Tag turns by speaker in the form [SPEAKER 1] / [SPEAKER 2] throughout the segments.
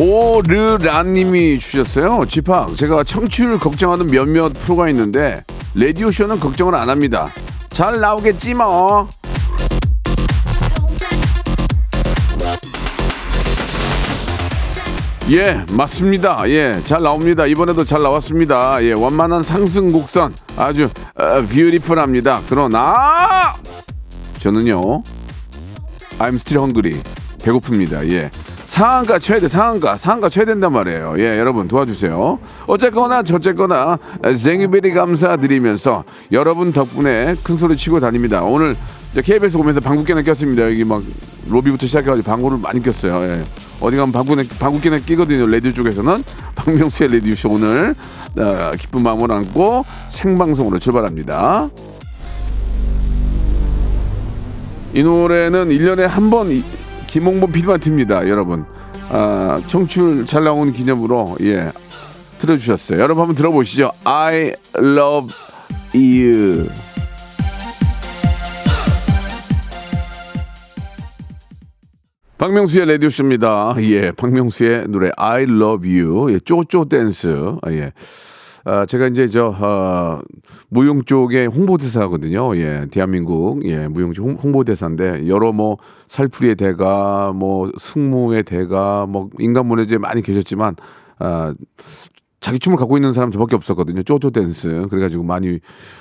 [SPEAKER 1] 오르란님이 주셨어요 p 제가 청취율 걱정하는 몇몇 프로가 있는데 라디오쇼는 걱정을 안 합니다 잘 나오겠지 뭐 예, 맞습니다. 예, 잘 나옵니다. 이번에도 잘 나왔습니다. 예, 완만한 상승 곡선 아주 어, 뷰티풀합니다. 그러나 저는요, I'm still hungry. 배고픕니다. 예. 상한가 쳐야 돼, 상한가. 상한가 쳐야 된단 말이에요. 예, 여러분 도와주세요. 어쨌거나 저쨌거나 생유베리 감사드리면서 여러분 덕분에 큰 소리 치고 다닙니다. 오늘 KBS 오면서 방귀깨나 꼈습니다. 여기 막 로비부터 시작해가지고 방구를 많이 꼈어요. 예. 어디 가면 방구나, 방귀깨나 끼거든요. 레디오 쪽에서는. 박명수의 레디오쇼 오늘 어, 기쁜 마음을 안고 생방송으로 출발합니다. 이 노래는 1년에 한번 김홍범 피디만 틉니다, 여러분. 아, 청출 잘 나온 기념으로 예 틀어주셨어요. 여러분 한번 들어보시죠. I love you. 박명수의 라디오쇼입니다. 예, 박명수의 노래 I love you. 예, 쪼쪼 댄스. 아, 예. 아, 제가 이제 저, 어, 무용 쪽에 홍보대사거든요. 예, 대한민국, 예, 무용 쪽 홍- 홍보대사인데, 여러 뭐, 살풀이의 대가, 뭐, 승무의 대가, 뭐, 인간문화재에 많이 계셨지만, 아, 자기 춤을 갖고 있는 사람 저밖에 없었거든요. 쪼쪼 댄스. 그래가지고 많이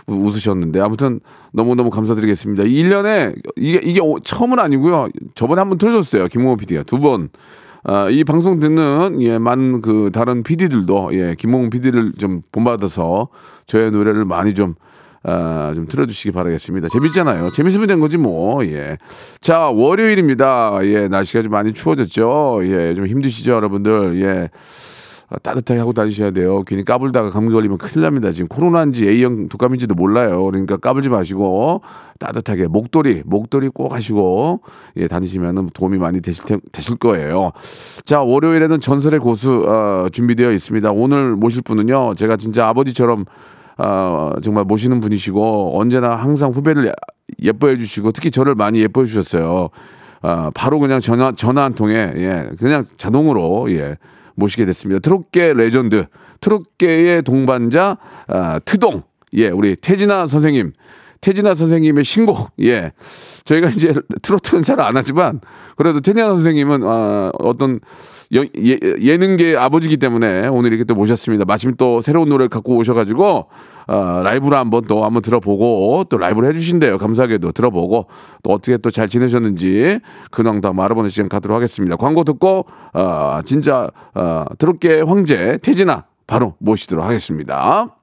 [SPEAKER 1] 우- 웃으셨는데. 아무튼 너무너무 감사드리겠습니다. 1년에, 이게, 이게 오- 처음은 아니고요. 저번에 한 번 틀어줬어요. 김홍호 PD가. 두 번. 아, 이 방송 듣는 예, 많은 그 다른 PD들도 예, 김홍훈 PD를 좀 본받아서 저의 노래를 많이 좀 아, 좀 틀어주시기 바라겠습니다. 재밌잖아요. 재밌으면 된 거지 뭐. 예. 자 월요일입니다. 예, 날씨가 좀 많이 추워졌죠. 예, 좀 힘드시죠, 여러분들. 예. 아, 따뜻하게 하고 다니셔야 돼요. 괜히 까불다가 감기 걸리면 큰일 납니다. 지금 코로나인지 A형 독감인지도 몰라요. 그러니까 까불지 마시고 따뜻하게 목도리, 목도리 꼭 하시고 예, 다니시면 도움이 많이 되실, 텐- 되실 거예요. 자, 월요일에는 전설의 고수 어, 준비되어 있습니다. 오늘 모실 분은요. 제가 진짜 아버지처럼 어, 정말 모시는 분이시고 언제나 항상 후배를 예뻐해 주시고 특히 저를 많이 예뻐해 주셨어요. 아, 바로 그냥 전화 전화 한 통에 예, 그냥 자동으로 예, 모시게 됐습니다. 트롯계 레전드, 트롯계의 동반자 아, 트동 예, 우리 태진아 선생님. 태진아 선생님의 신곡, 예. 저희가 이제 트로트는 잘 안 하지만, 그래도 태진아 선생님은, 아, 어떤 여- 예, 예능계 아버지기 때문에 오늘 이렇게 또 모셨습니다. 마침 또 새로운 노래 갖고 오셔가지고, 아, 라이브로 한번 또 한번 들어보고, 또 라이브를 해주신대요. 감사하게도 들어보고, 또 어떻게 또 잘 지내셨는지, 근황 다 알아보는 시간 갖도록 하겠습니다. 광고 듣고, 아, 진짜, 아, 트롯계 황제 태진아 바로 모시도록 하겠습니다.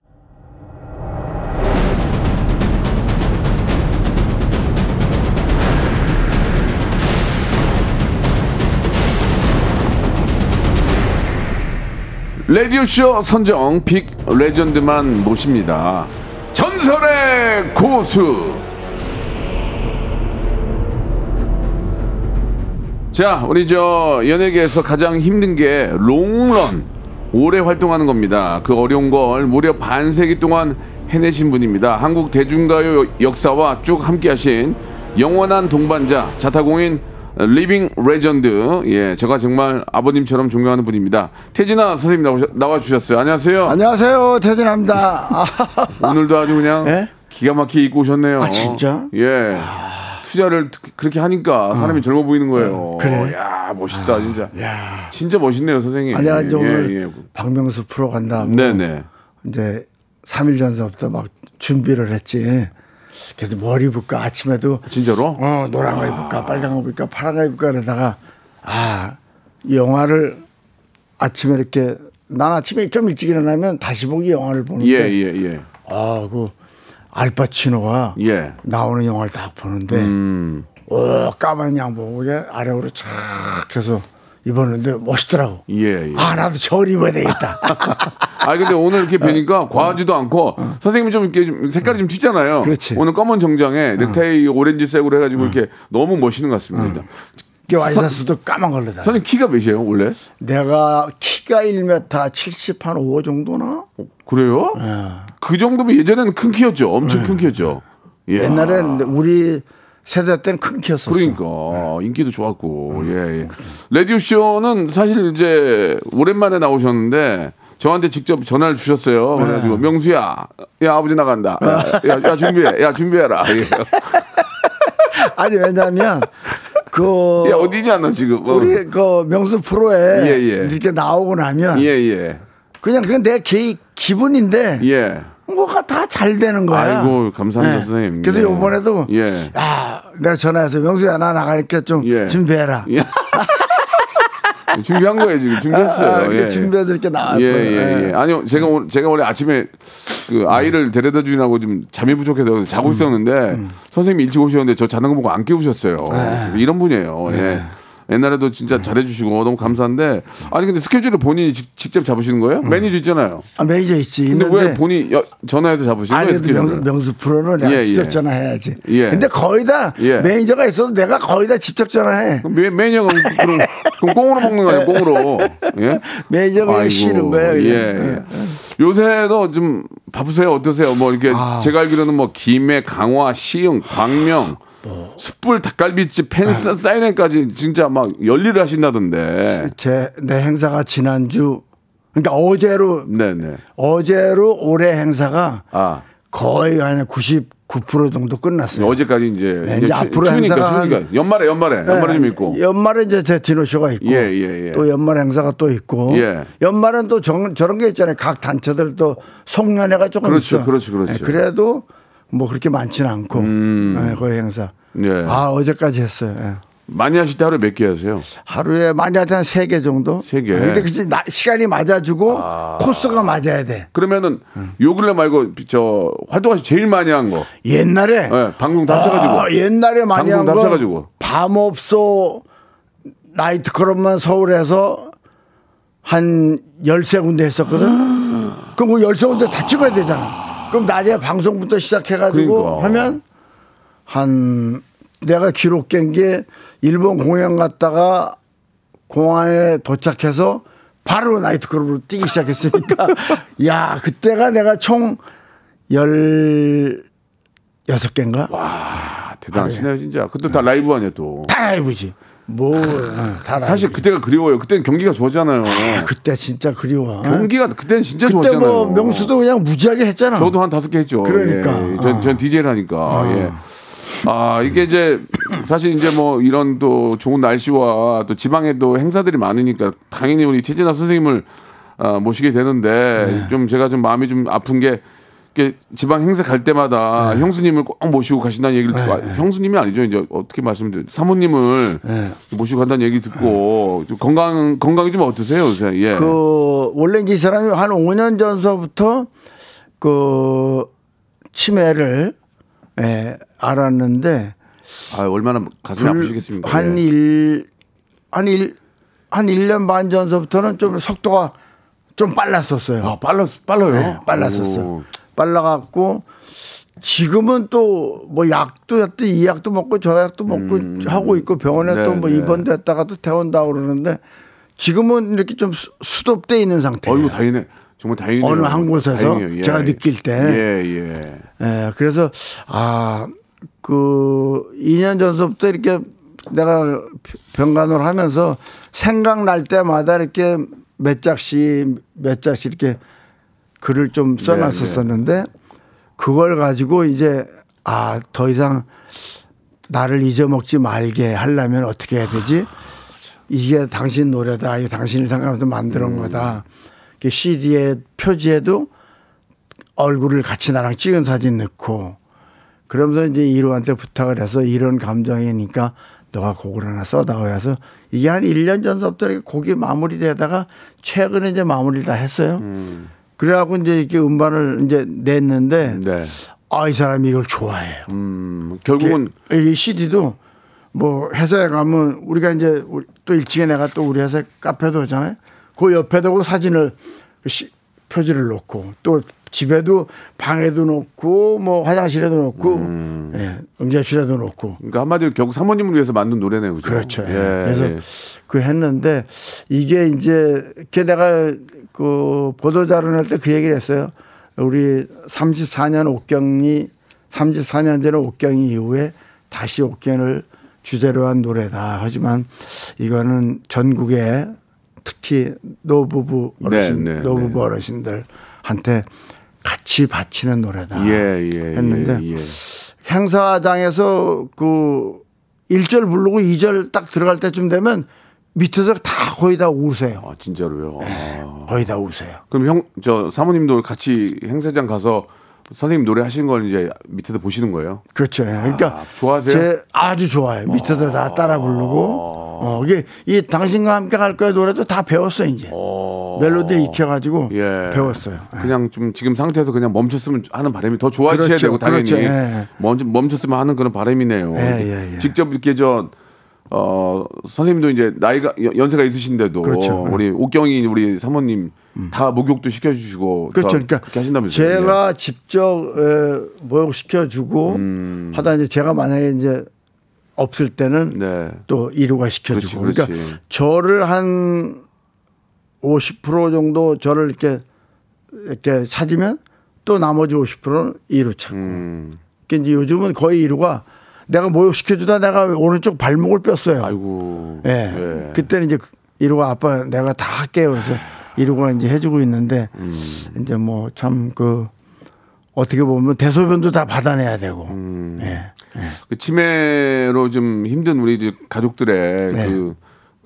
[SPEAKER 1] 라디오쇼 선정 big legend만 모십니다. 전설의 고수. 자, 우리 저 연예계에서 가장 힘든 게 롱런 오래 활동하는 겁니다. 그 어려운 걸 무려 반세기 동안 해내신 분입니다. 한국 대중가요 역사와 쭉 함께하신 영원한 동반자 자타공인 living legend 예 제가 정말 아버님처럼 존경하는 분입니다 태진아 선생님 나오셔, 나와주셨어요 안녕하세요
[SPEAKER 2] 안녕하세요 태진아입니다. 아,
[SPEAKER 1] 오늘도 아주 그냥
[SPEAKER 2] 예?
[SPEAKER 1] 기가 막히게 입고 오셨네요
[SPEAKER 2] 아, 진짜?
[SPEAKER 1] 예 투자를 특- 그렇게 하니까 사람이 젊어 보이는 거예요
[SPEAKER 2] 그래?
[SPEAKER 1] 야 멋있다 진짜 진짜 멋있네요 선생님
[SPEAKER 2] 아니야 이제
[SPEAKER 1] 예,
[SPEAKER 2] 오늘
[SPEAKER 1] 예.
[SPEAKER 2] 박명수 프로 간다. 뭐
[SPEAKER 1] 네네
[SPEAKER 2] 이제 3일 전서부터 막 준비를 했지. 그래서 뭘 입을까 아침에도
[SPEAKER 1] 진짜로?
[SPEAKER 2] 어 노란 거 입을까 빨간 거 입을까 파란 거 입을까 그러다가 아 영화를 아침에 이렇게 난 아침에 좀 일찍 일어나면 다시 보기 영화를 보는데
[SPEAKER 1] 예, 예, 예.
[SPEAKER 2] 아그 알파치노가
[SPEAKER 1] 예.
[SPEAKER 2] 나오는 영화를 딱 보는데
[SPEAKER 1] 음.
[SPEAKER 2] 어 까만 양복에 아래로 쫙 해서 입었는데 멋있더라고.
[SPEAKER 1] 예, 예.
[SPEAKER 2] 아 나도 저걸 입어야 되겠다.
[SPEAKER 1] 아 근데 오늘 이렇게 뵈니까 과하지도 않고 선생님이 좀 이렇게 좀 색깔이 좀 튀잖아요.
[SPEAKER 2] 어. 그렇지. 어.
[SPEAKER 1] 오늘 검은 정장에 넥타이 오렌지색으로 해가지고 이렇게 너무 멋있는 것 같습니다.
[SPEAKER 2] 이게 와이셔츠도 까만 걸로 다.
[SPEAKER 1] 선생님 키가 몇이에요 원래?
[SPEAKER 2] 내가 키가 1m 70 한 5 정도나?
[SPEAKER 1] 그래요? 그 정도면 예전에는 큰 키였죠. 엄청 큰 키였죠. 예.
[SPEAKER 2] 옛날엔 우리 세대 때는 큰 키였었어.
[SPEAKER 1] 그러니까 인기도 좋았고 예, 예. 라디오 쇼는 사실 이제 오랜만에 나오셨는데 저한테 직접 전화를 주셨어요. 그래가지고 명수야, 야 아버지 나간다. 야, 야, 야, 준비해, 야 준비해라. 예.
[SPEAKER 2] 아니 왜냐면 그
[SPEAKER 1] 야 어디냐 너 지금? 어.
[SPEAKER 2] 우리 그 명수 프로에
[SPEAKER 1] 예, 예.
[SPEAKER 2] 이렇게 나오고 나면
[SPEAKER 1] 예, 예,
[SPEAKER 2] 그냥 그건 내 개, 기분인데
[SPEAKER 1] 예.
[SPEAKER 2] 뭐가 다 잘 되는 거야.
[SPEAKER 1] 아이고 감사합니다
[SPEAKER 2] 네.
[SPEAKER 1] 선생님.
[SPEAKER 2] 그래서
[SPEAKER 1] 예.
[SPEAKER 2] 요번에도
[SPEAKER 1] 예.
[SPEAKER 2] 야 내가 전화해서 명수야 나 나가니까 좀
[SPEAKER 1] 예.
[SPEAKER 2] 준비해라.
[SPEAKER 1] 예. 준비한 거예요 지금 준비했어요.
[SPEAKER 2] 아,
[SPEAKER 1] 예.
[SPEAKER 2] 준비해서 이렇게 나왔어요.
[SPEAKER 1] 예, 예, 예. 아니요, 제가 오늘, 제가 원래 아침에 그 아이를 데려다 주느라고 좀 잠이 부족해서 자고
[SPEAKER 2] 음.
[SPEAKER 1] 있었는데 선생님이 일찍 오셨는데 저 자는 거 보고 안 깨우셨어요.
[SPEAKER 2] 네.
[SPEAKER 1] 이런 분이에요. 예. 옛날에도 진짜 잘해주시고 너무 감사한데 아니 근데 스케줄을 본인이 직, 직접 잡으시는 거예요? 매니저 있잖아요.
[SPEAKER 2] 아, 매니저 있지.
[SPEAKER 1] 근데
[SPEAKER 2] 있는데
[SPEAKER 1] 왜 본인 여- 전화해서 잡으시는 거예요?
[SPEAKER 2] 그래도 명,
[SPEAKER 1] 스케줄을?
[SPEAKER 2] 명 수 프로는 내가
[SPEAKER 1] 예,
[SPEAKER 2] 직접
[SPEAKER 1] 예.
[SPEAKER 2] 전화해야지.
[SPEAKER 1] 예.
[SPEAKER 2] 근데 거의 다
[SPEAKER 1] 예.
[SPEAKER 2] 매니저가 있어도 내가 거의 다 직접 전화해.
[SPEAKER 1] 매, 매니저가 그럼, 그럼 꽁으로 먹는 거 아니에요? 꽁으로. 예?
[SPEAKER 2] 매니저가 싫은 거예요.
[SPEAKER 1] 예. 예. 요새도 좀 바쁘세요? 어떠세요? 뭐 이렇게
[SPEAKER 2] 아.
[SPEAKER 1] 제가 알기로는 뭐 김해, 강화, 시흥, 광명,
[SPEAKER 2] 뭐.
[SPEAKER 1] 숯불 닭갈비집 팬
[SPEAKER 2] 아.
[SPEAKER 1] 사인회까지 진짜 막 열일을 하신다던데.
[SPEAKER 2] 제 내 행사가 지난주 그러니까 어제로
[SPEAKER 1] 네네.
[SPEAKER 2] 어제로 올해 행사가
[SPEAKER 1] 아
[SPEAKER 2] 거의 한 99% 정도 끝났어요.
[SPEAKER 1] 어제까지 이제,
[SPEAKER 2] 네,
[SPEAKER 1] 이제
[SPEAKER 2] 이제
[SPEAKER 1] 추,
[SPEAKER 2] 앞으로
[SPEAKER 1] 추우니까
[SPEAKER 2] 행사가 한-
[SPEAKER 1] 추우니까 연말에 연말에 연말에 좀 있고.
[SPEAKER 2] 연말에 이제 제 디노 쇼가 있고
[SPEAKER 1] 예, 예, 예.
[SPEAKER 2] 또 연말 행사가 또 있고
[SPEAKER 1] 예.
[SPEAKER 2] 연말은 또 정- 저런 게 있잖아요. 각 단체들 또 송년회가 조금
[SPEAKER 1] 그렇죠,
[SPEAKER 2] 있어.
[SPEAKER 1] 그렇죠, 그렇죠. 음.
[SPEAKER 2] 예, 그래도 뭐 그렇게 많지는 않고 예, 거의 행사.
[SPEAKER 1] 예.
[SPEAKER 2] 아 어제까지 했어요. 예.
[SPEAKER 1] 많이 하실 때 하루에 몇 개 하세요?
[SPEAKER 2] 하루에 많이 하지 한세 개 정도.
[SPEAKER 1] 세 개.
[SPEAKER 2] 예, 근데 그치 나- 시간이 맞아주고 코스가 맞아야 돼.
[SPEAKER 1] 그러면은 요 근래 말고 저 활동하시 제일 많이 한 거.
[SPEAKER 2] 옛날에
[SPEAKER 1] 예, 방송 다 합쳐가지고.
[SPEAKER 2] 아, 옛날에 많이 한다거
[SPEAKER 1] 합쳐가지고.
[SPEAKER 2] 밤업소 나이트클럽만 서울에서 한 13군데 했었거든. 그럼 그 13군데 다 찍어야 되잖아. 그럼 낮에 방송부터 시작해가지고
[SPEAKER 1] 그러니까.
[SPEAKER 2] 하면 한 내가 기록 깬 게 일본 공연 갔다가 공항에 도착해서 바로 나이트클럽으로 뛰기 시작했으니까 야 그때가 내가 총 16개인가?
[SPEAKER 1] 아, 대단하시네요, 진짜. 그것도 다 라이브 아니야, 또.
[SPEAKER 2] 다 라이브지. 뭐.
[SPEAKER 1] 사실 그때가 그리워요. 그때는 경기가 좋았잖아요.
[SPEAKER 2] 아, 그때 진짜 그리워.
[SPEAKER 1] 경기가 그때는 진짜
[SPEAKER 2] 그때
[SPEAKER 1] 좋았잖아요.
[SPEAKER 2] 뭐 명수도 그냥 무지하게 했잖아.
[SPEAKER 1] 저도 한 다섯 개 했죠.
[SPEAKER 2] 그러니까.
[SPEAKER 1] 예, 예. 전,
[SPEAKER 2] 어.
[SPEAKER 1] 전 DJ를 하니까. 예. 아, 이게 이제 사실 이제 뭐 이런 또 좋은 날씨와 또 지방에 또 행사들이 많으니까 당연히 우리 최진아 선생님을 아, 모시게 되는데
[SPEAKER 2] 네.
[SPEAKER 1] 좀 제가 좀 마음이 좀 아픈 게 지방 행사 갈 때마다
[SPEAKER 2] 네.
[SPEAKER 1] 형수님을 꼭 모시고 가신다는 얘기를 듣고 아, 형수님이 아니죠 이제 어떻게 말씀드려 사모님을
[SPEAKER 2] 네.
[SPEAKER 1] 모시고 간다는 얘기 듣고 좀 건강 건강이 좀 어떠세요 요새 예
[SPEAKER 2] 그 원래 이제 이 사람이 한 5년 전서부터 그 치매를 예, 알았는데
[SPEAKER 1] 아 얼마나 가슴이
[SPEAKER 2] 불-
[SPEAKER 1] 아프시겠습니까
[SPEAKER 2] 한
[SPEAKER 1] 예.
[SPEAKER 2] 일, 한 일, 한 1년 반 전서부터는 좀 속도가 좀 빨랐었어요.
[SPEAKER 1] 아 빨라 빨라요
[SPEAKER 2] 네, 빨랐었어.
[SPEAKER 1] 오.
[SPEAKER 2] 빨라갖고 지금은 또 뭐 약도 했더 이 약도 먹고 저 약도 먹고 하고 있고 병원에
[SPEAKER 1] 음. 네,
[SPEAKER 2] 또뭐
[SPEAKER 1] 네.
[SPEAKER 2] 입원됐다가도 퇴원다 그러는데 지금은 이렇게 좀 수- 수습돼 있는 상태예요.
[SPEAKER 1] 어이구 다행이네. 정말 다행이네요.
[SPEAKER 2] 어느 한 곳에서.
[SPEAKER 1] 예.
[SPEAKER 2] 제가 느낄 때.
[SPEAKER 1] 예, 예.
[SPEAKER 2] 예, 그래서 아, 그 2년 전서부터 이렇게 내가 병간호를 하면서 생각날 때마다 이렇게 몇 장씩 몇 장씩 이렇게 글을 좀
[SPEAKER 1] 네,
[SPEAKER 2] 써놨었었는데 그걸 가지고 이제 아, 더 이상 나를 잊어먹지 말게 하려면 어떻게 해야 되지? 이게 당신 노래다. 이게 당신을 생각하면서 만든
[SPEAKER 1] 음.
[SPEAKER 2] 거다. CD의 표지에도 얼굴을 같이 나랑 찍은 사진 넣고 그러면서 이제 이루한테 부탁을 해서 이런 감정이니까 너가 곡을 하나 써다오 해서 이게 한 1년 전서부터 곡이 마무리되다가 최근에 이제 마무리를 다 했어요. 그래갖고 이제 이렇게 음반을 이제 냈는데
[SPEAKER 1] 네.
[SPEAKER 2] 아, 이 사람이 이걸 좋아해요.
[SPEAKER 1] 음, 결국은
[SPEAKER 2] 이 CD도 뭐 회사에 가면 우리가 이제 또 일찍에 내가 또 우리 회사 카페도 하잖아요. 그 옆에다 그 사진을 시- 표지를 놓고 또 집에도 방에도 놓고 뭐 화장실에도 놓고 예, 응접실에도 놓고
[SPEAKER 1] 그러니까 한마디로 결국 사모님을 위해서 만든 노래네요. 그죠?
[SPEAKER 2] 그렇죠. 예.
[SPEAKER 1] 예,
[SPEAKER 2] 그래서
[SPEAKER 1] 예.
[SPEAKER 2] 그 했는데 이게 이제 이렇게 내가 그 보도 자료 낼때그 얘기를 했어요. 우리 34년 옥경이 34년 전에 옥경이 이후에 다시 옥경을 주제로 한 노래다. 하지만 이거는 전국에 특히 노부부 어르신,
[SPEAKER 1] 네, 네,
[SPEAKER 2] 노부부
[SPEAKER 1] 네.
[SPEAKER 2] 어르신들한테 같이 바치는 노래다.
[SPEAKER 1] 예, 예,
[SPEAKER 2] 했는데
[SPEAKER 1] 예, 예.
[SPEAKER 2] 행사장에서 그 1절 부르고 2절 딱 들어갈 때쯤 되면 밑에서 다 거의 다 우세요.
[SPEAKER 1] 아, 진짜로요. 아.
[SPEAKER 2] 거의 다 우세요.
[SPEAKER 1] 그럼 형, 저 사모님도 같이 행사장 가서 선생님 노래 하신 걸 이제 밑에서 보시는 거예요?
[SPEAKER 2] 그렇죠. 그러니까
[SPEAKER 1] 아, 좋아하세요?
[SPEAKER 2] 제 아주 좋아요. 밑에서 다 따라 부르고 어, 이게 이 당신과 함께 갈 거야 노래도 다 배웠어 이제. 멜로디를 익혀가지고
[SPEAKER 1] 예.
[SPEAKER 2] 배웠어요.
[SPEAKER 1] 그냥 좀 지금 상태에서 그냥 멈췄으면 하는 바람이 더 좋아지셔야
[SPEAKER 2] 그렇죠,
[SPEAKER 1] 되고 당연히
[SPEAKER 2] 그렇죠. 예.
[SPEAKER 1] 멈, 멈췄으면 하는 그런 바람이네요.
[SPEAKER 2] 예, 예, 예.
[SPEAKER 1] 직접 이렇게 저 어, 선생님도 이제 나이가 연- 연세가 있으신데도
[SPEAKER 2] 그렇죠.
[SPEAKER 1] 우리 옥경이 우리 사모님 다 목욕도 시켜주시고
[SPEAKER 2] 그렇죠.
[SPEAKER 1] 다
[SPEAKER 2] 그러니까
[SPEAKER 1] 그렇게 하신다면서요? 예.
[SPEAKER 2] 제가 직접 에, 목욕 시켜 주고
[SPEAKER 1] 음.
[SPEAKER 2] 하다 이제 제가 만약에 이제 없을 때는
[SPEAKER 1] 네.
[SPEAKER 2] 또 이루가 시켜주고
[SPEAKER 1] 그렇지,
[SPEAKER 2] 그러니까
[SPEAKER 1] 그렇지.
[SPEAKER 2] 저를 한 50% 정도 저를 이렇게 이렇게 찾으면 또 나머지 50%는 이루 찾고.
[SPEAKER 1] 음.
[SPEAKER 2] 그러니까 이제 요즘은 거의 이루가 내가 목욕 시켜주다 내가 오른쪽 발목을 뺐어요.
[SPEAKER 1] 아이고.
[SPEAKER 2] 예.
[SPEAKER 1] 예.
[SPEAKER 2] 그때는 이제 이루가 아빠 내가 다 할게요. 그래서 이루가 이제 해주고 있는데
[SPEAKER 1] 음.
[SPEAKER 2] 이제 뭐 참 그 어떻게 보면 대소변도 다 받아내야 되고.
[SPEAKER 1] 음.
[SPEAKER 2] 예.
[SPEAKER 1] 그 치매로 좀 힘든 우리 이제 가족들의
[SPEAKER 2] 네.
[SPEAKER 1] 그,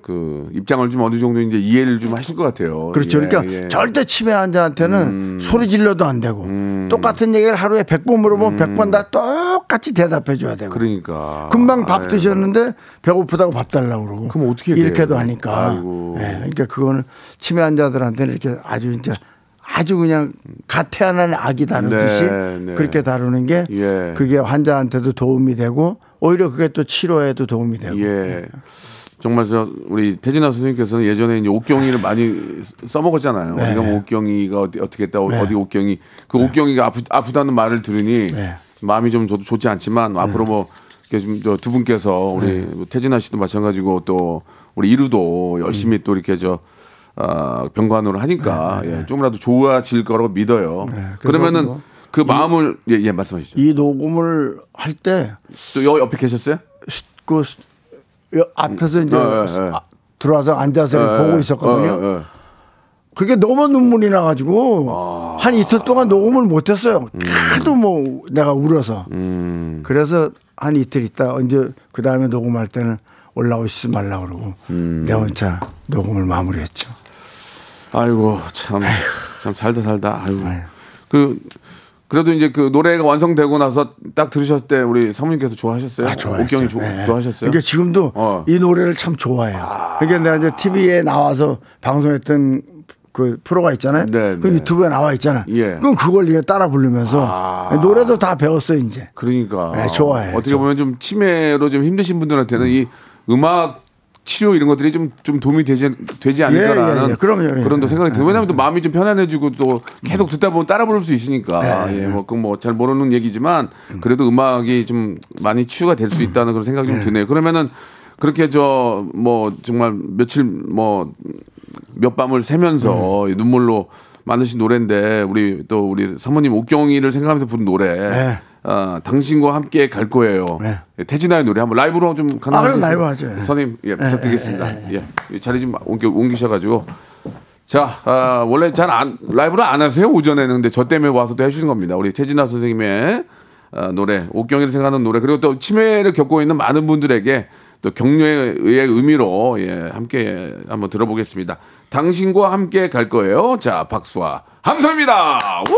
[SPEAKER 1] 그 입장을 좀 어느 정도 이제 이해를 좀 하실 것 같아요.
[SPEAKER 2] 그렇죠.
[SPEAKER 1] 예,
[SPEAKER 2] 그러니까
[SPEAKER 1] 예.
[SPEAKER 2] 절대 치매 환자한테는 소리 질러도 안 되고 똑같은 얘기를 하루에 100번 물어보면 100번 다 똑같이 대답해 줘야 되고.
[SPEAKER 1] 그러니까
[SPEAKER 2] 금방 밥
[SPEAKER 1] 아유.
[SPEAKER 2] 드셨는데 배고프다고 밥 달라고 그러고.
[SPEAKER 1] 그럼 어떻게
[SPEAKER 2] 이렇게도
[SPEAKER 1] 돼요?
[SPEAKER 2] 하니까.
[SPEAKER 1] 아이고.
[SPEAKER 2] 예, 그러니까 그거는 치매 환자들한테는 이렇게 아주 이제 아주 그냥 갓 태어난 아기 다루듯이
[SPEAKER 1] 네, 네.
[SPEAKER 2] 그렇게 다루는 게
[SPEAKER 1] 예.
[SPEAKER 2] 그게 환자한테도 도움이 되고 오히려 그게 또 치료에도 도움이 되고.
[SPEAKER 1] 예. 정말 저 우리 태진아 선생님께서는 예전에 이제 옥경이를 많이 써먹었잖아요.
[SPEAKER 2] 네.
[SPEAKER 1] 우리가 뭐 옥경이가 어디 어떻게 했다
[SPEAKER 2] 네.
[SPEAKER 1] 어디 옥경이 그 옥경이가 아프, 아프다는 말을 들으니
[SPEAKER 2] 네.
[SPEAKER 1] 마음이 좀 저도 좋지 않지만 앞으로 뭐 이렇게 좀저두 분께서 우리
[SPEAKER 2] 네.
[SPEAKER 1] 뭐 태진아 씨도 마찬가지고 또 우리 이루도 열심히 또 이렇게 저 아, 병관으로 하니까 예, 조금이라도 좋아질 거라고 믿어요.
[SPEAKER 2] 네,
[SPEAKER 1] 그러면은 뭐그 마음을 예, 예 말씀하시죠.
[SPEAKER 2] 이 녹음을 할
[SPEAKER 1] 때또 여, 옆에 계셨어요?
[SPEAKER 2] 그 앞에서 이제
[SPEAKER 1] 어, 예, 예.
[SPEAKER 2] 아, 들어와서 앉아서
[SPEAKER 1] 예,
[SPEAKER 2] 보고
[SPEAKER 1] 예.
[SPEAKER 2] 있었거든요.
[SPEAKER 1] 어, 어.
[SPEAKER 2] 그게 너무 눈물이 나가지고
[SPEAKER 1] 아.
[SPEAKER 2] 한 이틀 동안 녹음을 못했어요. 하도 뭐 내가 울어서.
[SPEAKER 1] 음.
[SPEAKER 2] 그래서 한 이틀 있다 언제 그 다음에 녹음할 때는 올라오시지 말라 그러고
[SPEAKER 1] 음.
[SPEAKER 2] 내 혼자 녹음을 마무리했죠.
[SPEAKER 1] 아이고 참 참 살다 살다 아이고 그 그래도 이제 그 노래가 완성되고 나서 딱 들으셨을 때 우리 사모님께서 좋아하셨어요? 옥경이 조-
[SPEAKER 2] 네.
[SPEAKER 1] 좋아하셨어요?
[SPEAKER 2] 그러니까 지금도
[SPEAKER 1] 어.
[SPEAKER 2] 이 노래를 참 좋아해요. 그러니까 내가 이제 TV에 나와서 방송했던 그 프로가 있잖아요.
[SPEAKER 1] 네,
[SPEAKER 2] 그
[SPEAKER 1] 네.
[SPEAKER 2] 유튜브에 나와 있잖아.
[SPEAKER 1] 예.
[SPEAKER 2] 그럼 그걸 이제 따라 부르면서
[SPEAKER 1] 아.
[SPEAKER 2] 노래도 다 배웠어 이제.
[SPEAKER 1] 그러니까
[SPEAKER 2] 네, 좋아해요.
[SPEAKER 1] 어떻게
[SPEAKER 2] 저-
[SPEAKER 1] 보면 좀 치매로 좀 힘드신 분들한테는 이 음악 치료 이런 것들이 좀, 좀 도움이 되지, 되지 않을까라는
[SPEAKER 2] 예, 예. 그럼요, 예.
[SPEAKER 1] 그런 또 생각이 들어요. 왜냐하면 또 마음이 좀 편안해지고 또 계속 듣다 보면 따라 부를 수 있으니까.
[SPEAKER 2] 네,
[SPEAKER 1] 예, 뭐, 그뭐잘 모르는 얘기지만 그래도 음악이 좀 많이 치유가 될 수 있다는 그런 생각이
[SPEAKER 2] 네.
[SPEAKER 1] 좀 드네요. 그러면은 그렇게 저 뭐 정말 며칠 뭐 몇 밤을 새면서
[SPEAKER 2] 음.
[SPEAKER 1] 눈물로 만드신 노래인데 우리 또 우리 사모님 옥경이를 생각하면서 부른 노래.
[SPEAKER 2] 네.
[SPEAKER 1] 어, 당신과 함께 갈 거예요.
[SPEAKER 2] 네.
[SPEAKER 1] 태진아의 노래 한번 라이브로 좀
[SPEAKER 2] 아, 그럼? 라이브 하죠. 예.
[SPEAKER 1] 선생님 예, 부탁드리겠습니다. 예, 이 자리 좀 옮겨 옮기셔가지고 자 아, 원래 잘 안 라이브를 안 하세요 오전에는 근데 저 때문에 와서도 해주신 겁니다. 우리 태진아 선생님의 아, 노래 옥경이를 생각하는 노래 그리고 또 치매를 겪고 있는 많은 분들에게 또 격려의 의미로 예, 함께 한번 들어보겠습니다. 당신과 함께 갈 거예요. 자 박수와 함성입니다. 우!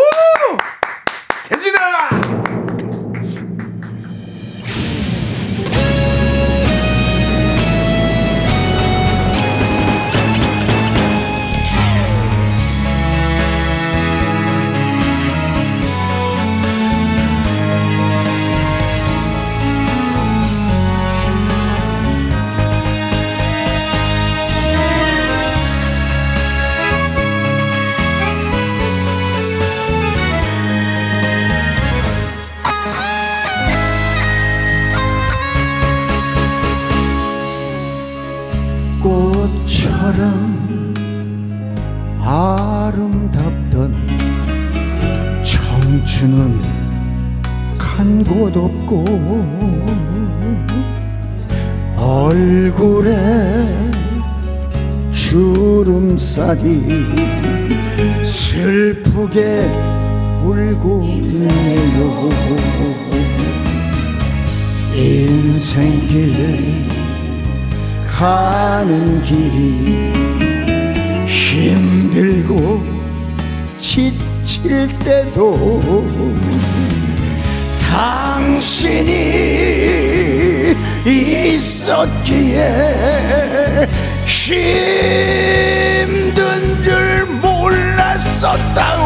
[SPEAKER 2] 주름살이 슬프게 울고 있네요. 인생길 가는 길이 힘들고 지칠 때도 당신이 있었기에 힘든 줄 몰랐었다고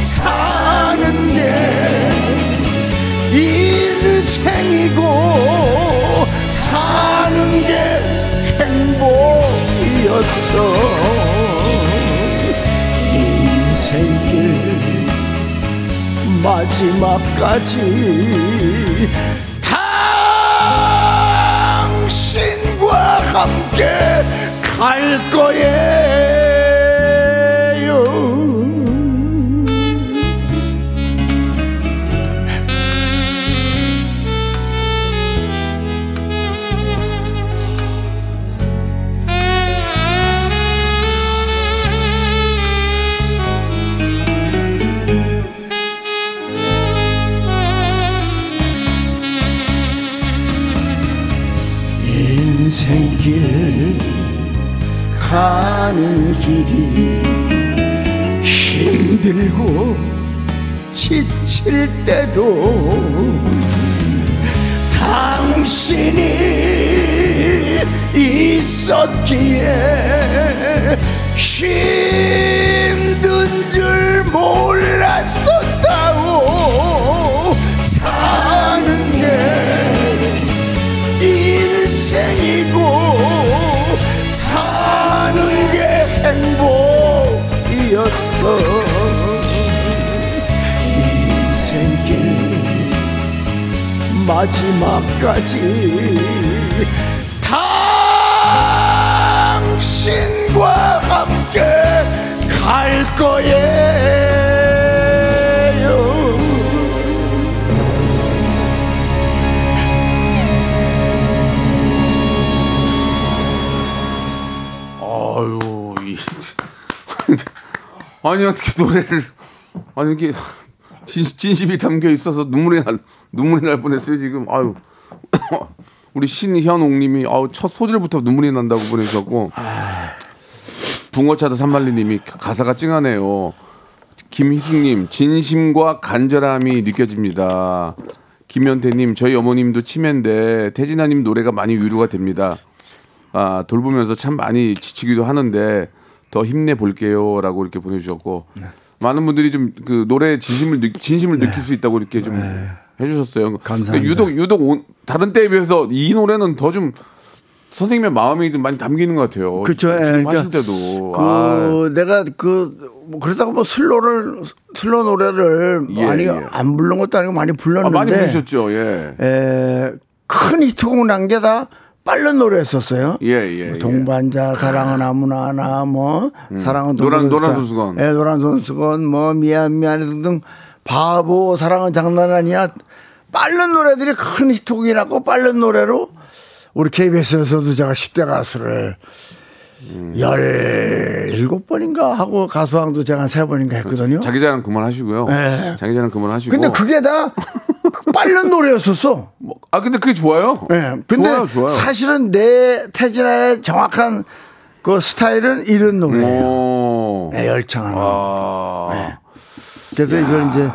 [SPEAKER 2] 사는 게 인생이고 사는 게 행복이었어. 인생길 마지막까지 당신과 함께 갈 거예 가는 길이 힘들고 지칠 때도 당신이 있었기에 힘든 줄 몰랐었다고 사는 게 인생 행복이었어. 인생길 마지막까지 당신과 함께 갈 거예요
[SPEAKER 1] 아니, 어떻게 노래를. 아니, 이게 진, 진심이 담겨 있어서 눈물이 날, 눈물이 날 뻔했어요, 지금. 아유. 우리 신현옥 님이 아우, 첫 소절부터 눈물이 난다고 보내주셨고. 붕어차도 산말리 님이 가사가 찡하네요. 김희숙님, 진심과 간절함이 느껴집니다. 김현태님, 저희 어머님도 치매인데 태진아님 노래가 많이 위로가 됩니다. 아, 돌보면서 참 많이 지치기도 하는데 더 힘내 볼게요라고 이렇게 보내주셨고 많은 분들이 좀 그 노래 진심을 느, 진심을 느낄 수 있다고 이렇게 좀 해주셨어요.
[SPEAKER 2] 감사합니다.
[SPEAKER 1] 유독 유독 온- 다른 때에 비해서 이 노래는 더 좀 선생님의 마음이 좀 많이 담기는 것 같아요.
[SPEAKER 2] 예,
[SPEAKER 1] 지금
[SPEAKER 2] 그러니까
[SPEAKER 1] 하실 때도
[SPEAKER 2] 그
[SPEAKER 1] 아,
[SPEAKER 2] 내가 그 뭐 그렇다고 뭐 슬로를 슬로 노래를
[SPEAKER 1] 예,
[SPEAKER 2] 많이
[SPEAKER 1] 예.
[SPEAKER 2] 안 부른 것도 아니고 많이
[SPEAKER 1] 아,
[SPEAKER 2] 불렀는데
[SPEAKER 1] 많이 부르셨죠. 예.
[SPEAKER 2] 에, 큰 히트곡 난게다 빠른 노래였었어요.
[SPEAKER 1] 예, 예,
[SPEAKER 2] 뭐
[SPEAKER 1] 예.
[SPEAKER 2] 동반자 사랑은 아무나 하나 뭐 사랑은
[SPEAKER 1] 노란- 노란. 손수건.
[SPEAKER 2] 예, 노란 손수건 뭐 미안 미안해 등등 바보 사랑은 장난 아니야 빠른 노래들이 큰 히트곡이 났고 빠른 노래로 우리 KBS에서도 제가 10대 가수를
[SPEAKER 1] 음.
[SPEAKER 2] 열일곱 번인가 하고 가수왕도 제가 한 세 번인가 했거든요.
[SPEAKER 1] 자기 자랑 그만하시고요.
[SPEAKER 2] 예.
[SPEAKER 1] 자기 자랑 그만하시고.
[SPEAKER 2] 근데 그게 다 빠른 노래였었어.
[SPEAKER 1] 뭐, 아 근데 그게 좋아요.
[SPEAKER 2] 예. 근데
[SPEAKER 1] 좋아요, 좋아요.
[SPEAKER 2] 사실은 내 태진아의 정확한 그 스타일은 이런 노래예요.
[SPEAKER 1] 오.
[SPEAKER 2] 네, 열창하는.
[SPEAKER 1] 아.
[SPEAKER 2] 네. 그래서 이걸 이제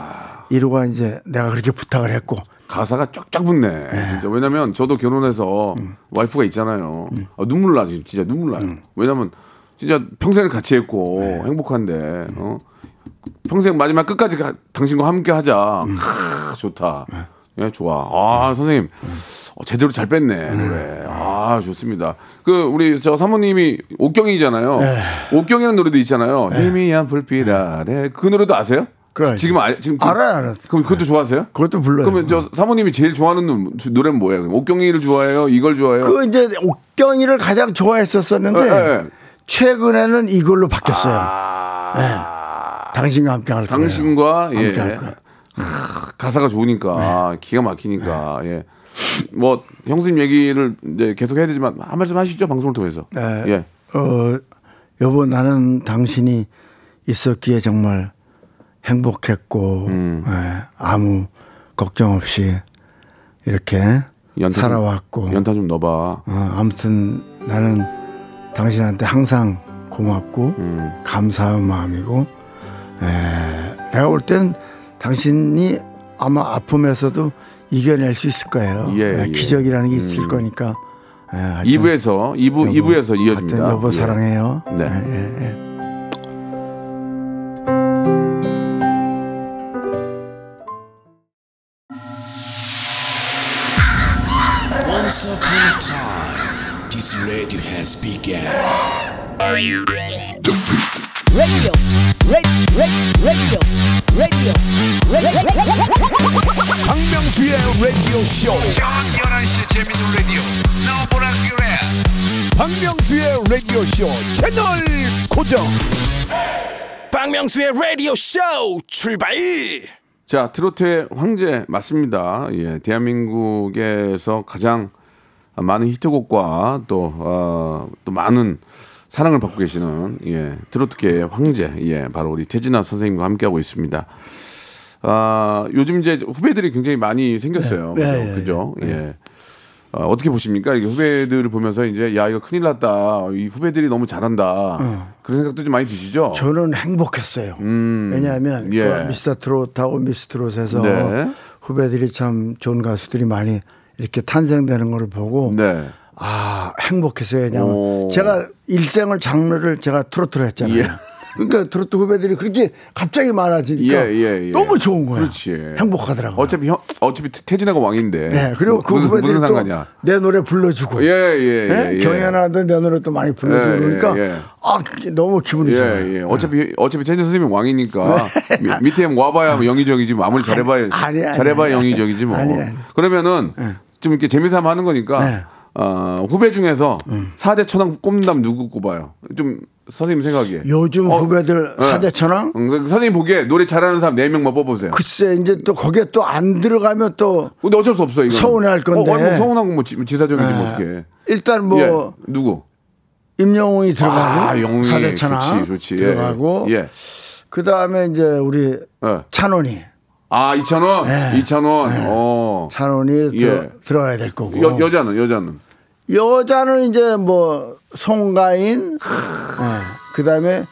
[SPEAKER 2] 이루가 이제 내가 그렇게 부탁을 했고
[SPEAKER 1] 가사가 쫙쫙 붙네. 진짜 왜냐면 저도 결혼해서 와이프가 있잖아요. 아, 눈물 나 진짜 눈물 나요. 왜냐면 진짜 평생을 같이 했고 행복한데 어? 평생 마지막 끝까지 가- 당신과 함께 하자. 크, 좋다. 예, 좋아. 아 선생님 어, 제대로 잘 뺐네 노래. 아 좋습니다. 그 우리 저 사모님이 옥경이잖아요. 옥경이라는 노래도 있잖아요. 희미한 불빛 아래 그 노래도 아세요?
[SPEAKER 2] 그래.
[SPEAKER 1] 지금 아, 지금
[SPEAKER 2] 알아요, 알아요.
[SPEAKER 1] 그럼 그것도 좋아하세요?
[SPEAKER 2] 그것도 불러요.
[SPEAKER 1] 그러면 저 사모님이 제일 좋아하는 노- 노래는 뭐예요? 옥경이를 좋아해요? 이걸 좋아해요?
[SPEAKER 2] 그 이제 옥경이를 가장 좋아했었었는데
[SPEAKER 1] 예, 예.
[SPEAKER 2] 최근에는 이걸로 바뀌었어요.
[SPEAKER 1] 아,
[SPEAKER 2] 당신과 함께 할 거예요.
[SPEAKER 1] 당신과 예.
[SPEAKER 2] 함께 할 거예요.
[SPEAKER 1] 하, 가사가 좋으니까 기가 막히니까 예. 뭐 형수님 얘기를 이제 계속 해야 되지만 한 말씀 하시죠 방송을 통해서.
[SPEAKER 2] 네.
[SPEAKER 1] 예.
[SPEAKER 2] 어, 여보 나는 당신이 있었기에 정말 행복했고
[SPEAKER 1] 음.
[SPEAKER 2] 예, 아무 걱정 없이 이렇게
[SPEAKER 1] 연타 좀-
[SPEAKER 2] 살아왔고
[SPEAKER 1] 연타 좀 넣어봐.
[SPEAKER 2] 어, 아무튼 나는 당신한테 항상 고맙고
[SPEAKER 1] 음.
[SPEAKER 2] 감사한 마음이고 에, 내가 볼 땐 당신이 아마 아픔에서도 이겨낼 수 있을 거예요.
[SPEAKER 1] 예,
[SPEAKER 2] 에,
[SPEAKER 1] 예.
[SPEAKER 2] 기적이라는 게 있을 거니까. 에, 하여튼
[SPEAKER 1] 2부에서 2부
[SPEAKER 2] 여보,
[SPEAKER 1] 2부에서
[SPEAKER 2] 하여튼
[SPEAKER 1] 이어집니다.
[SPEAKER 2] 여보
[SPEAKER 1] 예.
[SPEAKER 2] 사랑해요.
[SPEAKER 1] 네.
[SPEAKER 3] Once upon a time, this radio has begun.
[SPEAKER 4] radio, radio, radio, radio,
[SPEAKER 5] 박명수의 라디오 쇼. 저녁 11시 재밌는 라디오. 너보라 그래. 박명수의 라디오 쇼 채널 고정. 박명수의 라디오 쇼 출발.
[SPEAKER 1] 자, 트로트의 황제 맞습니다. 예, 대한민국에서 가장 많은 히트곡과 또, 어, 또 많은 사랑을 받고 계시는 예, 트로트계의 황제, 예, 바로 우리 태진아 선생님과 함께하고 있습니다. 아, 요즘 이제 후배들이 굉장히 많이 생겼어요.
[SPEAKER 2] 네,
[SPEAKER 1] 그죠?
[SPEAKER 2] 네, 네?
[SPEAKER 1] 예. 어, 어떻게 보십니까? 이게 후배들을 보면서 이제 야, 이거 큰일 났다. 이 후배들이 너무 잘한다. 그런 생각도 좀 많이 드시죠?
[SPEAKER 2] 어. 저는 행복했어요. 왜냐하면
[SPEAKER 1] 음. 예.
[SPEAKER 2] 그 미스터 트롯하고 미스 트롯에서
[SPEAKER 1] 네.
[SPEAKER 2] 후배들이 참 좋은 가수들이 많이 이렇게 탄생되는 걸 보고
[SPEAKER 1] 네.
[SPEAKER 2] 아 행복했어요. 왜냐하면
[SPEAKER 1] 오.
[SPEAKER 2] 제가 일생을 장르를 제가 트로트로 했잖아요.
[SPEAKER 1] 예.
[SPEAKER 2] 그러니까 트로트 후배들이 그렇게 갑자기 많아지니까
[SPEAKER 1] 예, 예, 예.
[SPEAKER 2] 너무 좋은 거야.
[SPEAKER 1] 그렇지.
[SPEAKER 2] 행복하더라고요.
[SPEAKER 1] 어차피 형, 어차피 태진아가 왕인데.
[SPEAKER 2] 네, 그리고
[SPEAKER 1] 뭐,
[SPEAKER 2] 그
[SPEAKER 1] 무슨,
[SPEAKER 2] 후배들이
[SPEAKER 1] 무슨
[SPEAKER 2] 또
[SPEAKER 1] 상관이야?
[SPEAKER 2] 내 노래 불러주고
[SPEAKER 1] 예, 예,
[SPEAKER 2] 예?
[SPEAKER 1] 예. 예.
[SPEAKER 2] 경연하던 내 노래 또 많이 불러주고 그러니까
[SPEAKER 1] 예.
[SPEAKER 2] 아 너무 기분이 좋아요.
[SPEAKER 1] 예, 예. 어차피 어차피 태진 선생님이 왕이니까 미, 밑에 와봐야 뭐 영의정이지 뭐 아무리 잘해봐야
[SPEAKER 2] 아니, 아니,
[SPEAKER 1] 잘해봐야
[SPEAKER 2] 아니.
[SPEAKER 1] 영의정이지 뭐.
[SPEAKER 2] 아니, 아니.
[SPEAKER 1] 그러면은 좀 이렇게 재미삼아 하는 거니까
[SPEAKER 2] 네.
[SPEAKER 1] 어, 후배 중에서 사 4대 천왕 꼽는다면 누구 꼽아요? 좀 선생님 생각에.
[SPEAKER 2] 요즘
[SPEAKER 1] 어,
[SPEAKER 2] 후배들
[SPEAKER 1] 예.
[SPEAKER 2] 사대 천왕
[SPEAKER 1] 응, 그 선생님 보기에 노래 잘하는 사람 4명만 뽑으세요.
[SPEAKER 2] 글쎄 이제 또 거기에 또 안 들어가면 또
[SPEAKER 1] 근데 어쩔 수 없어 이거.
[SPEAKER 2] 서운해할 건데.
[SPEAKER 1] 어, 아니, 뭐 서운한 건뭐 지사적이지 뭐
[SPEAKER 2] 예.
[SPEAKER 1] 어떻게.
[SPEAKER 2] 일단 뭐
[SPEAKER 1] 예. 누구?
[SPEAKER 2] 임영웅이 들어가고
[SPEAKER 1] 아, 영웅이
[SPEAKER 2] 사대 천왕
[SPEAKER 1] 좋지, 좋지. 예,
[SPEAKER 2] 들어가고
[SPEAKER 1] 예.
[SPEAKER 2] 그 다음에 이제 우리
[SPEAKER 1] 예.
[SPEAKER 2] 찬원이
[SPEAKER 1] 아, 이찬원?
[SPEAKER 2] 예.
[SPEAKER 1] 이찬원. 어.
[SPEAKER 2] 찬원이
[SPEAKER 1] 예.
[SPEAKER 2] 들어, 들어가야 될 거고
[SPEAKER 1] 여, 여자는, 여자는.
[SPEAKER 2] 여자는 이제 뭐 송가인 그 다음에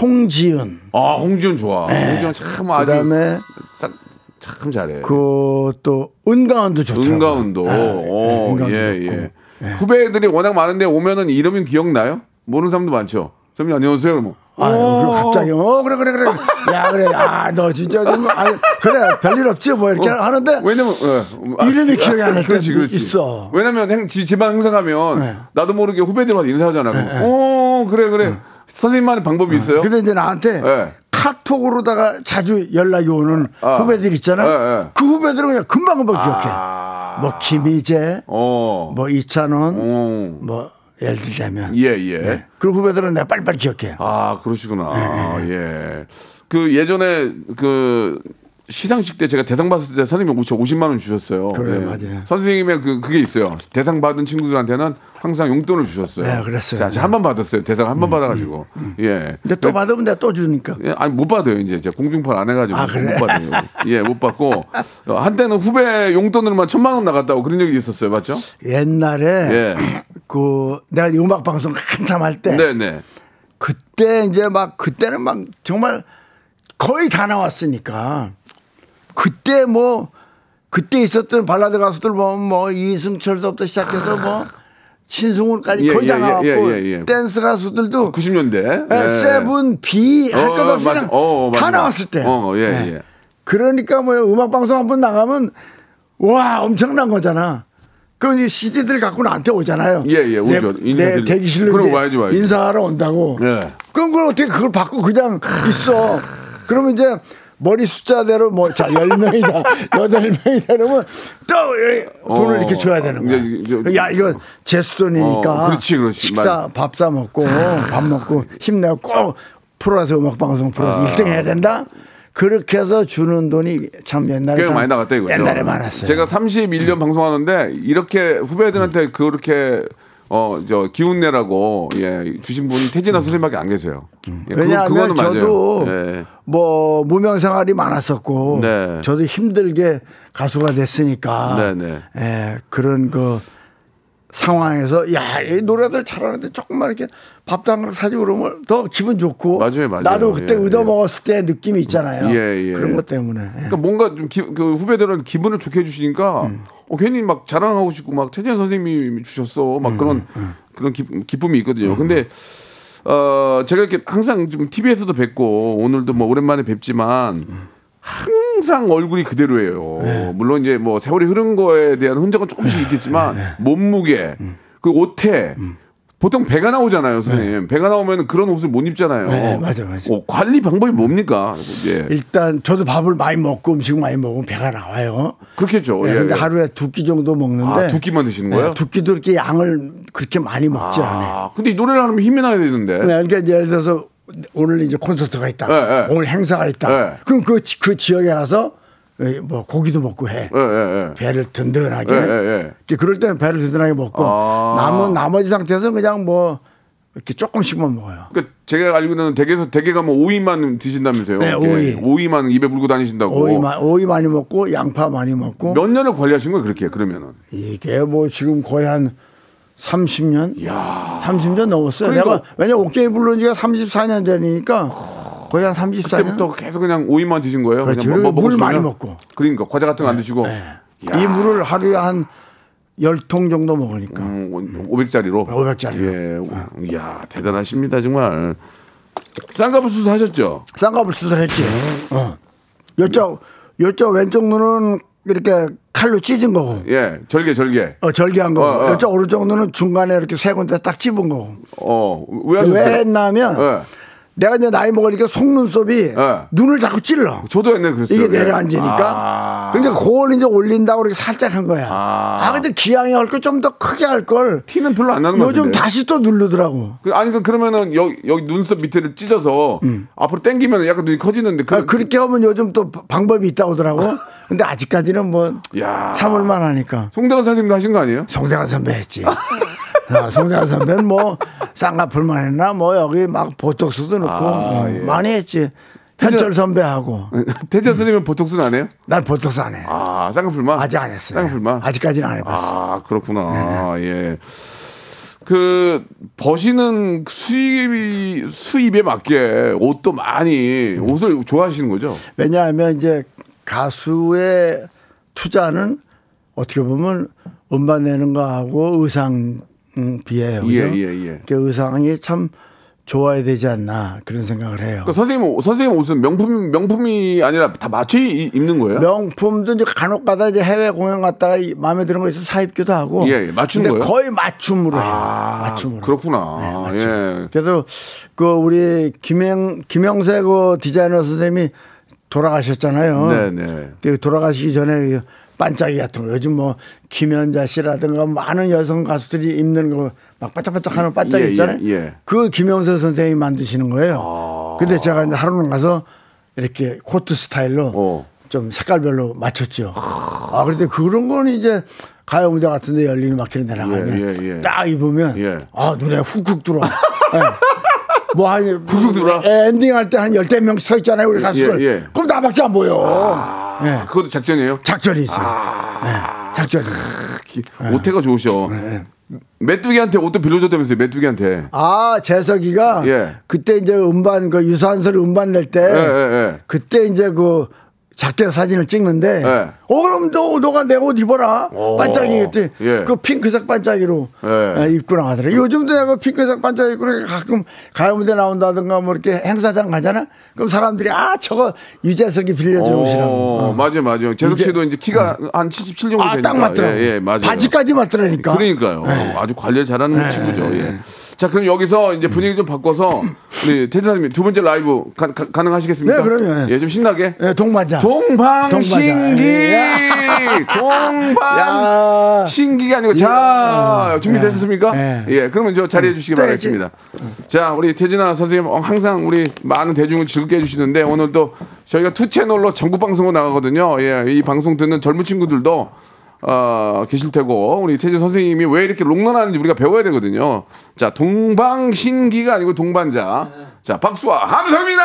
[SPEAKER 2] 홍지은
[SPEAKER 1] 아, 홍지훈 좋아. 홍지훈
[SPEAKER 2] 참그
[SPEAKER 1] 아주.
[SPEAKER 2] 다음에
[SPEAKER 1] 싹- 참 잘해.
[SPEAKER 2] 그 또 은가은도 좋더라고요.
[SPEAKER 1] 은가운도.
[SPEAKER 2] 예,
[SPEAKER 1] 어,
[SPEAKER 2] 은가운도
[SPEAKER 1] 예,
[SPEAKER 2] 좋고.
[SPEAKER 1] 예. 후배들이 워낙 많은데 오면은 이름이 기억나요? 모르는 사람도 많죠. 선생님 안녕하세요. 그러면.
[SPEAKER 2] 아유, 갑자기 어 그래 그래 그래 야 그래 야너 진짜 좀 아, 그래 별일 없지 뭐 이렇게 하는데
[SPEAKER 1] 왜냐면 예.
[SPEAKER 2] 이름이 기억이 안날
[SPEAKER 1] 그렇지,
[SPEAKER 2] 때도
[SPEAKER 1] 그렇지.
[SPEAKER 2] 있어.
[SPEAKER 1] 왜냐면 행, 지, 지방 행사 가면
[SPEAKER 2] 네.
[SPEAKER 1] 나도 모르게 후배들한테 인사하잖아. 그럼, 오 그래 그래. 선생님만의 방법이 있어요?
[SPEAKER 2] 근데 이제 나한테
[SPEAKER 1] 예.
[SPEAKER 2] 카톡으로다가 자주 연락이 오는
[SPEAKER 1] 아.
[SPEAKER 2] 후배들 있잖아.
[SPEAKER 1] 예, 예.
[SPEAKER 2] 그 후배들은 그냥 금방금방 기억해.
[SPEAKER 1] 아.
[SPEAKER 2] 뭐 김희재,
[SPEAKER 1] 어.
[SPEAKER 2] 뭐 이찬원,
[SPEAKER 1] 어.
[SPEAKER 2] 뭐 예를 들자면.
[SPEAKER 1] 예, 예.
[SPEAKER 2] 그 후배들은 내가 빨리빨리 기억해.
[SPEAKER 1] 아, 그러시구나. 예. 그 예전에 그 시상식 때 제가 대상 받았을 때 선생님이 50만 원 주셨어요.
[SPEAKER 2] 그래,
[SPEAKER 1] 예.
[SPEAKER 2] 맞아요.
[SPEAKER 1] 선생님의 그 그게 있어요. 대상 받은 친구들한테는 항상 용돈을 주셨어요.
[SPEAKER 2] 네, 그랬어요.
[SPEAKER 1] 자, 한번 받았어요. 대상 한번 받아가지고. 예.
[SPEAKER 2] 근데 또 받으면 내가 또 주니까.
[SPEAKER 1] 예, 아니 못 받아요 이제 제가 공중파 안 해가지고
[SPEAKER 2] 아, 그래?
[SPEAKER 1] 못 받아요. 예, 못 받고 어, 한때는 후배 용돈으로만 천만 원 나갔다고 그런 적이 있었어요, 맞죠?
[SPEAKER 2] 옛날에
[SPEAKER 1] 예.
[SPEAKER 2] 그 내가 이 음악 방송 한참 할 때
[SPEAKER 1] 네, 네.
[SPEAKER 2] 그때 이제 막 그때는 막 정말 거의 다 나왔으니까 그때 뭐 그때 있었던 발라드 가수들 뭐, 뭐 이승철서부터 시작해서 뭐 신승훈까지
[SPEAKER 1] 예,
[SPEAKER 2] 거의 다
[SPEAKER 1] 예, 예,
[SPEAKER 2] 나왔고
[SPEAKER 1] 예, 예, 예.
[SPEAKER 2] 댄스 가수들도
[SPEAKER 1] 90년대.
[SPEAKER 2] 예, 세븐 비 할것
[SPEAKER 1] 어,
[SPEAKER 2] 없이
[SPEAKER 1] 맞-
[SPEAKER 2] 그냥
[SPEAKER 1] 어, 맞아,
[SPEAKER 2] 다. 나왔을 때.
[SPEAKER 1] 어. 예.
[SPEAKER 2] 그러니까 뭐 음악 방송 한 번 나가면 와 엄청난 거잖아. 그 이제 CD들 갖고 나한테 오잖아요.
[SPEAKER 1] 예, 예, 오죠.
[SPEAKER 2] 내, 내 대기실로
[SPEAKER 1] 그럼 와야지, 와야지.
[SPEAKER 2] 인사하러 온다고.
[SPEAKER 1] 예.
[SPEAKER 2] 그럼 그걸 어떻게 그걸 받고 그냥 있어. 그러면 이제 머리 숫자대로 뭐, 자, 10명이다, 8명이다 이러면 또 돈을
[SPEAKER 1] 어,
[SPEAKER 2] 이렇게 줘야 되는 거야.
[SPEAKER 1] 이제 저-
[SPEAKER 2] 야, 이거 제수돈이니까.
[SPEAKER 1] 어, 그렇지, 그렇지.
[SPEAKER 2] 식사, 밥 사 먹고, 밥 먹고, 힘내고 꼭 프로에서 음악 방송 프로에서
[SPEAKER 1] 아.
[SPEAKER 2] 1등 해야 된다? 그렇게 해서 주는 돈이 참 옛날에 꽤참
[SPEAKER 1] 많이 나갔다 이거죠.
[SPEAKER 2] 옛날에 많았어요.
[SPEAKER 1] 제가 31년 방송하는데 이렇게 후배들한테 그렇게 어 저 기운 내라고 예 주신 분이 태진아 선생님밖에 안 계세요. 예,
[SPEAKER 2] 음. 왜냐하면
[SPEAKER 1] 그거는 맞아요.
[SPEAKER 2] 저도
[SPEAKER 1] 예.
[SPEAKER 2] 뭐 무명 생활이 많았었고
[SPEAKER 1] 네.
[SPEAKER 2] 저도 힘들게 가수가 됐으니까
[SPEAKER 1] 네, 네.
[SPEAKER 2] 예, 그런 그 상황에서 야, 이 노래들 잘하는데 조금만 이렇게 밥도 한 그릇 사주고 그러면 더 기분 좋고
[SPEAKER 1] 맞아요, 맞아요.
[SPEAKER 2] 나도 그때
[SPEAKER 1] 예,
[SPEAKER 2] 얻어
[SPEAKER 1] 예.
[SPEAKER 2] 먹었을 때 느낌이 있잖아요.
[SPEAKER 1] 예, 예.
[SPEAKER 2] 그런 것 때문에. 예.
[SPEAKER 1] 그러니까 뭔가 좀 기, 그 후배들은 기분을 좋게 해 주시니까
[SPEAKER 2] 음.
[SPEAKER 1] 어, 괜히 막 자랑하고 싶고 막 태진 선생님이 주셨어
[SPEAKER 2] 음,
[SPEAKER 1] 막 그런 그런 기, 기쁨이 있거든요. 근데 어 제가 이렇게 항상 좀 TV에서도 뵙고 오늘도 뭐 오랜만에 뵙지만 항상 얼굴이 그대로예요.
[SPEAKER 2] 네.
[SPEAKER 1] 물론 이제 뭐 세월이 흐른 거에 대한 흔적은 조금씩 있겠지만
[SPEAKER 2] 네.
[SPEAKER 1] 몸무게
[SPEAKER 2] 음.
[SPEAKER 1] 그 옷에 보통 배가 나오잖아요, 선생님. 배가 나오면 그런 옷을 못 입잖아요.
[SPEAKER 2] 네, 맞아, 맞아.
[SPEAKER 1] 어, 관리 방법이 뭡니까? 예.
[SPEAKER 2] 일단 저도 밥을 많이 먹고 음식 많이 먹으면 배가 나와요.
[SPEAKER 1] 그렇겠죠.
[SPEAKER 2] 예,
[SPEAKER 1] 예,
[SPEAKER 2] 근데
[SPEAKER 1] 예.
[SPEAKER 2] 하루에 두 끼 정도 먹는데
[SPEAKER 1] 아, 두 끼만 드시는 거예요?
[SPEAKER 2] 네, 두 끼도 이렇게 양을 그렇게 많이 먹지 않아요.
[SPEAKER 1] 아, 근데 이 노래를 하면 힘이 나야 되는데.
[SPEAKER 2] 네, 그러니까 예를 들어서 오늘 이제 콘서트가 있다.
[SPEAKER 1] 네, 네.
[SPEAKER 2] 오늘 행사가 있다.
[SPEAKER 1] 네.
[SPEAKER 2] 그럼 그, 지- 그 지역에 가서 뭐 고기도 먹고 해.
[SPEAKER 1] 예, 예, 예.
[SPEAKER 2] 배를 든든하게.
[SPEAKER 1] 예, 예, 예.
[SPEAKER 2] 그럴 때는 배를 든든하게 먹고
[SPEAKER 1] 아.
[SPEAKER 2] 남은 나머지 상태에서 그냥 뭐 이렇게 조금씩만 먹어요.
[SPEAKER 1] 그러니까 제가 알기로는 댁에서 댁에 가면 오이만 드신다면서요.
[SPEAKER 2] 네, 오이.
[SPEAKER 1] 오이만 입에 물고 다니신다고.
[SPEAKER 2] 오이, 마, 오이 많이 먹고 양파 많이 먹고
[SPEAKER 1] 몇 년을 관리하신 거예요, 그렇게 그러면은?
[SPEAKER 2] 이게 뭐 지금 거의 한 30년?
[SPEAKER 1] 야.
[SPEAKER 2] 30년 넘었어요.
[SPEAKER 1] 그러니까-
[SPEAKER 2] 내가 왜냐 오케이 부른 지가 34년 전이니까 거의 한 34년.
[SPEAKER 1] 그때부터 계속 그냥 오이만 드신 거예요?
[SPEAKER 2] 그렇지.
[SPEAKER 1] 그냥
[SPEAKER 2] 그리고
[SPEAKER 1] 먹고
[SPEAKER 2] 물 많이? 먹고.
[SPEAKER 1] 그러니까 과자 같은 거안 드시고.
[SPEAKER 2] 네. 이 물을 하루에 한 10통 정도 먹으니까.
[SPEAKER 1] 음, 500짜리로.
[SPEAKER 2] 500짜리 로.
[SPEAKER 1] 예. 이야, 대단하십니다, 정말. 쌍꺼풀 수술하셨죠?
[SPEAKER 2] 쌍꺼풀 수술했지. 어. 요쪽 요쪽 왼쪽 눈은 이렇게 칼로 찢은 거고.
[SPEAKER 1] 예. 절개, 절개.
[SPEAKER 2] 어, 절개한 거고.
[SPEAKER 1] 어, 어.
[SPEAKER 2] 요쪽 오른쪽 눈은 중간에 이렇게 세 군데 딱 찝은 거고.
[SPEAKER 1] 어, 왜 하셨어요?
[SPEAKER 2] 왜 했냐면
[SPEAKER 1] 예.
[SPEAKER 2] 내가 이제 나이 먹으니까 속눈썹이
[SPEAKER 1] 네.
[SPEAKER 2] 눈을 자꾸 찔러.
[SPEAKER 1] 저도 옛날에 그랬어요.
[SPEAKER 2] 이게
[SPEAKER 1] 예.
[SPEAKER 2] 내려앉으니까.
[SPEAKER 1] 아.
[SPEAKER 2] 근데 그걸 이제 올린다고 이렇게 살짝 한 거야.
[SPEAKER 1] 아.
[SPEAKER 2] 아, 근데 기왕에 할 걸 좀 더 크게 할 걸.
[SPEAKER 1] 티는 별로 안 나는 것
[SPEAKER 2] 요즘
[SPEAKER 1] 같은데.
[SPEAKER 2] 다시 또 누르더라고.
[SPEAKER 1] 그- 아니 그 그러면은 여기 여기 눈썹 밑에를 찢어서 앞으로 당기면 약간 눈이 커지는데 그
[SPEAKER 2] 음. 아, 그렇게 하면 요즘 또 바- 방법이 있다고 하더라고. 근데 아직까지는 뭐
[SPEAKER 1] 야.
[SPEAKER 2] 참을만 하니까.
[SPEAKER 1] 송대관 선생님도 하신 거 아니에요?
[SPEAKER 2] 송대관 선배 했지. 아, 송대관 선배는 뭐 쌍꺼풀만 했나 뭐 여기 막 보톡스도 넣고
[SPEAKER 1] 아,
[SPEAKER 2] 어,
[SPEAKER 1] 예.
[SPEAKER 2] 많이 했지. 현철 선배하고
[SPEAKER 1] 태자 선생님은 보톡스는 안 해요?
[SPEAKER 2] 난 보톡스 안 해.
[SPEAKER 1] 아 쌍꺼풀만
[SPEAKER 2] 아직 안 했어요.
[SPEAKER 1] 쌍꺼풀만
[SPEAKER 2] 아직까지는 안 해봤어.
[SPEAKER 1] 아 그렇구나 예. 그 버시는 수입이 수입에 맞게 옷도 많이 옷을 좋아하시는 거죠?
[SPEAKER 2] 왜냐하면 이제 가수의 투자는 어떻게 보면 음반 내는 거하고 의상 음, 비해요. 그죠?
[SPEAKER 1] 예, 예, 예.
[SPEAKER 2] 그 의상이 참 좋아야 되지 않나 그런 생각을 해요.
[SPEAKER 1] 그러니까 선생님 옷- 선생님 옷은 명품 명품이 아니라 다 맞춰 입- 입는 거예요?
[SPEAKER 2] 명품도 이제 간혹 가다 이제 해외 공연 갔다가 이 마음에 드는 거 있으면 사입기도 하고.
[SPEAKER 1] 예, 예,
[SPEAKER 2] 근데
[SPEAKER 1] 거예요?
[SPEAKER 2] 거의 맞춤으로 해요.
[SPEAKER 1] 아
[SPEAKER 2] 맞춤으로.
[SPEAKER 1] 그렇구나.
[SPEAKER 2] 네, 맞춤.
[SPEAKER 1] 예.
[SPEAKER 2] 그래서 그 우리 김영 김영세 그 디자이너 선생님이 돌아가셨잖아요.
[SPEAKER 1] 네, 네.
[SPEAKER 2] 그 돌아가시기 전에 반짝이 같은 거 요즘 뭐 김연자 씨라든가 많은 여성 가수들이 입는 거 막 반짝반짝 하는 반짝이
[SPEAKER 1] 예,
[SPEAKER 2] 있잖아요.
[SPEAKER 1] 예, 예.
[SPEAKER 2] 그 김영세 선생님이 만드시는 거예요. 근데 제가 이제 하루는 가서 이렇게 코트 스타일로
[SPEAKER 1] 어.
[SPEAKER 2] 좀 색깔별로 맞췄죠. 아, 그런데 그런 거는 이제 가요 무대 같은데 열린 음악회 이런 데 나가면
[SPEAKER 1] 예, 예, 예.
[SPEAKER 2] 딱 입으면
[SPEAKER 1] 예.
[SPEAKER 2] 아 눈에 훅훅 들어와. 예. 뭐 한? 예, 엔딩 할 때 한 열댓 명씩 서 있잖아요, 우리 가수들.
[SPEAKER 1] 예, 예.
[SPEAKER 2] 그럼 나밖에 안 보여. 예.
[SPEAKER 1] 아, 그것도 작전이에요?
[SPEAKER 2] 작전이지.
[SPEAKER 1] 아.
[SPEAKER 2] 예, 작전이.
[SPEAKER 1] 키- 옷태가 좋으셔.
[SPEAKER 2] 네.
[SPEAKER 1] 메뚜기한테 옷도 빌려줬다면서요, 메뚜기한테.
[SPEAKER 2] 아, 재석이가
[SPEAKER 1] 예.
[SPEAKER 2] 그때 이제 음반, 그 유산슬 음반 낼때
[SPEAKER 1] 예, 예, 예.
[SPEAKER 2] 그때 이제 그 자켓 사진을 찍는데
[SPEAKER 1] 예.
[SPEAKER 2] 어 그럼 너 너가 내 옷 입어라
[SPEAKER 1] 오.
[SPEAKER 2] 반짝이 그때
[SPEAKER 1] 예.
[SPEAKER 2] 그 핑크색 반짝이로
[SPEAKER 1] 예.
[SPEAKER 2] 예, 입고 나가더라 요즘도 내가 핑크색 반짝이 입고 가끔 가요무대 나온다든가 뭐 이렇게 행사장 가잖아 그럼 사람들이 아 저거 유재석이 빌려준 옷이라고
[SPEAKER 1] 어,
[SPEAKER 2] 어.
[SPEAKER 1] 맞아요, 맞아요. 재석 씨도 이제 키가 한77 정도 되니까.
[SPEAKER 2] 아딱 맞더라고
[SPEAKER 1] 예, 예, 맞아요.
[SPEAKER 2] 바지까지 맞더라니까
[SPEAKER 1] 그러니까요. 아주 관리 잘하는 친구죠. 예. 자, 그럼 여기서 이제 분위기 좀 바꿔서 우리 선생님 두 번째 라이브 가, 능하시겠습니까
[SPEAKER 2] 네, 그럼요.
[SPEAKER 1] 예, 좀 신나게.
[SPEAKER 2] 예, 동반자.
[SPEAKER 1] 동방신기
[SPEAKER 2] 야.
[SPEAKER 1] 동방신기가 아니고 자 준비되셨습니까?
[SPEAKER 2] 예.
[SPEAKER 1] 예, 그러면 저 자리해 주시기
[SPEAKER 2] 또
[SPEAKER 1] 바라겠습니다. 자, 우리 태진아 선생님 어, 항상 우리 많은 대중을 즐겁게 해주시는데 오늘 또 저희가 two 채널로 전국 방송으로 나가거든요. 예, 이 방송 듣는 젊은 친구들도 어, 계실 테고 우리 태진 선생님이 왜 이렇게 롱런하는지 우리가 배워야 되거든요. 자, 동방신기가 아니고 동반자. 자, 박수와 함성입니다.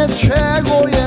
[SPEAKER 2] 내 생애 최고의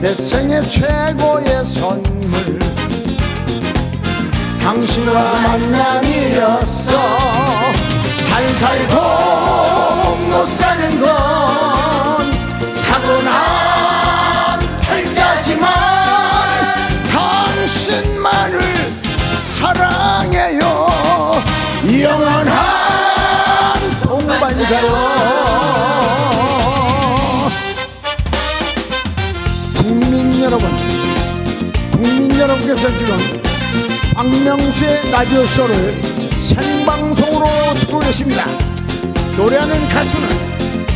[SPEAKER 2] 내 생애 최고의 선물. 당신과 만남이었어. 잘 살고 못 사는 건 타고난 팔자지만 당신만을 사랑해요. 영원한 동반자요 여러분께서 지금 박명수의 라디오 쇼를 생방송으로 듣고 계십니다. 노래하는 가수는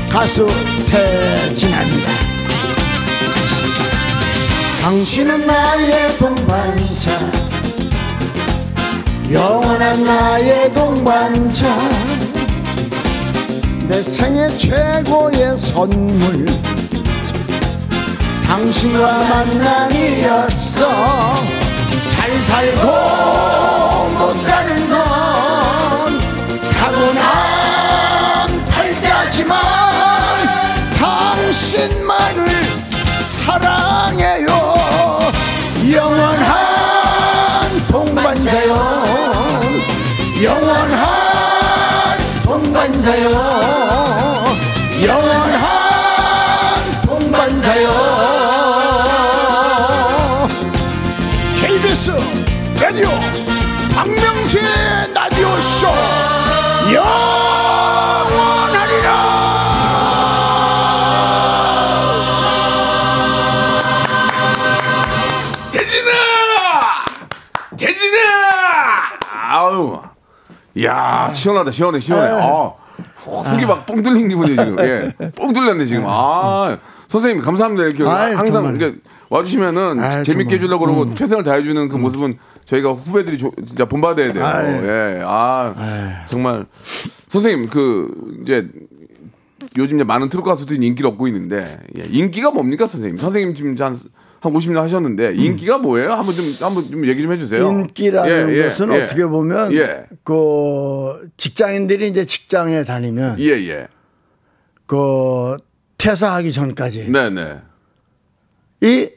[SPEAKER 2] 가수 태진아입니다. 당신은 나의 동반자 영원한 나의 동반자. 내 생애 최고의 선물 당신과 만남이었어 잘 살고 못 사는 건 타고난 팔자지만 당신만을 사랑해요. 영원한 동반자요. 영원한 동반자요. 영원한 동반자요
[SPEAKER 1] 야, 시원하다, 시원해, 시원해. 아, 후, 속이 막 뻥 뚫린 기분이에요, 지금. 예. 뽕 뚫렸네, 지금. 아, 선생님, 감사합니다. 이렇게
[SPEAKER 2] 아이,
[SPEAKER 1] 항상
[SPEAKER 2] 정말.
[SPEAKER 1] 이렇게 와주시면은
[SPEAKER 2] 아이,
[SPEAKER 1] 재밌게
[SPEAKER 2] 정말.
[SPEAKER 1] 해주려고 그러고 최선을 다해주는 그 모습은 저희가 후배들이 조- 진짜 본받아야 돼요.
[SPEAKER 2] 아이.
[SPEAKER 1] 예. 아, 정말. 선생님, 그, 이제 요즘 이제 많은 트로트 가수들이 인기를 얻고 있는데 예, 인기가 뭡니까 선생님? 선생님 지금 한, 한 50년 하셨는데 인기가 뭐예요? 한번 좀 한번 좀 얘기 좀 해주세요.
[SPEAKER 2] 인기라는
[SPEAKER 1] 예, 예,
[SPEAKER 2] 것은
[SPEAKER 1] 예.
[SPEAKER 2] 어떻게 보면
[SPEAKER 1] 예.
[SPEAKER 2] 그 직장인들이 이제 직장에 다니면
[SPEAKER 1] 예, 예.
[SPEAKER 2] 그 퇴사하기 전까지
[SPEAKER 1] 네네.
[SPEAKER 2] 이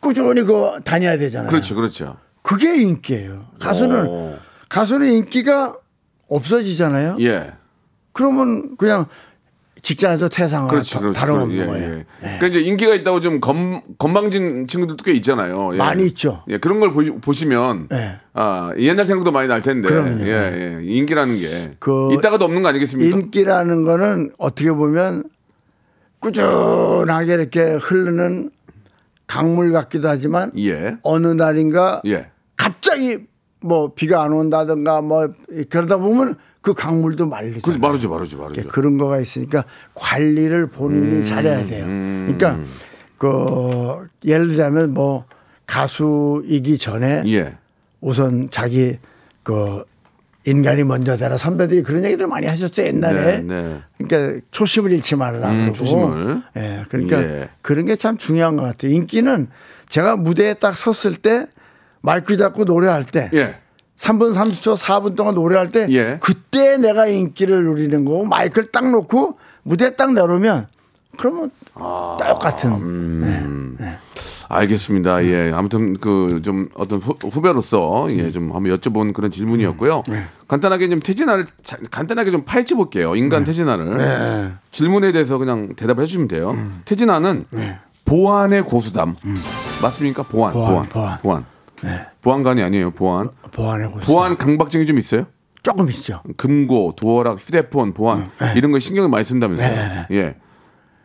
[SPEAKER 2] 꾸준히 그 다녀야 되잖아요.
[SPEAKER 1] 그렇죠, 그렇죠.
[SPEAKER 2] 그게 인기예요. 가수는
[SPEAKER 1] 오.
[SPEAKER 2] 가수는 인기가 없어지잖아요.
[SPEAKER 1] 예.
[SPEAKER 2] 그러면 그냥 직장에서 퇴상하고
[SPEAKER 1] 그렇죠, 그렇죠.
[SPEAKER 2] 다름없는
[SPEAKER 1] 예,
[SPEAKER 2] 거예요.
[SPEAKER 1] 예. 그러니까 이제 인기가 있다고 좀 검, 건방진 친구들도 꽤 있잖아요. 예.
[SPEAKER 2] 많이 있죠.
[SPEAKER 1] 예, 그런 걸 보시, 보시면
[SPEAKER 2] 예.
[SPEAKER 1] 아, 옛날 생각도 많이 날 텐데.
[SPEAKER 2] 그럼요.
[SPEAKER 1] 예, 예. 인기라는 게
[SPEAKER 2] 그
[SPEAKER 1] 있다가도 없는 거 아니겠습니까?
[SPEAKER 2] 인기라는 거는 어떻게 보면 꾸준하게 이렇게 흐르는 강물 같기도 하지만
[SPEAKER 1] 예.
[SPEAKER 2] 어느 날인가
[SPEAKER 1] 예.
[SPEAKER 2] 갑자기 뭐 비가 안 온다든가 뭐 그러다 보면 그 강물도 말리잖아요.
[SPEAKER 1] 그래서 마르죠, 마르죠, 마르죠.
[SPEAKER 2] 그런 거가 있으니까 관리를 본인이
[SPEAKER 1] 음,
[SPEAKER 2] 잘해야 돼요. 그러니까 그 예를 들자면 뭐 가수이기 전에
[SPEAKER 1] 예.
[SPEAKER 2] 우선 자기 그 인간이 먼저 되라 선배들이 그런 얘기들 많이 하셨죠 옛날에.
[SPEAKER 1] 네, 네.
[SPEAKER 2] 그러니까 초심을 잃지 말라
[SPEAKER 1] 음,
[SPEAKER 2] 그러고.
[SPEAKER 1] 초심을.
[SPEAKER 2] 예, 그러니까
[SPEAKER 1] 예.
[SPEAKER 2] 그런 게 참 중요한 것 같아요. 인기는 제가 무대에 딱 섰을 때 마이크 잡고 노래할 때
[SPEAKER 1] 예.
[SPEAKER 2] 3분 30초 4분 동안 노래할 때
[SPEAKER 1] 예.
[SPEAKER 2] 그때 내가 인기를 누리는 거고 마이크를 딱 놓고 무대에 딱 내려오면 그러면
[SPEAKER 1] 아,
[SPEAKER 2] 똑같은
[SPEAKER 1] 음. 알겠습니다. 예. 아무튼 그 좀 어떤 후, 후배로서 예, 좀 한번 여쭤본 그런 질문이었고요. 간단하게 좀 태진아를 자- 간단하게 좀 파헤쳐 볼게요. 인간 태진아를. 질문에 대해서 그냥 대답을 해 주시면 돼요. 태진아는 보안의 고수담. 맞습니까? 보안.
[SPEAKER 2] 보안,
[SPEAKER 1] 보안.
[SPEAKER 2] 보안.
[SPEAKER 1] 보안. 보안관이 아니에요. 보안.
[SPEAKER 2] 보안의 고수.
[SPEAKER 1] 보안 강박증이 좀 있어요?
[SPEAKER 2] 조금 있죠.
[SPEAKER 1] 금고, 도어락, 휴대폰, 보안 이런 거 신경을 많이 쓴다면서요. 예.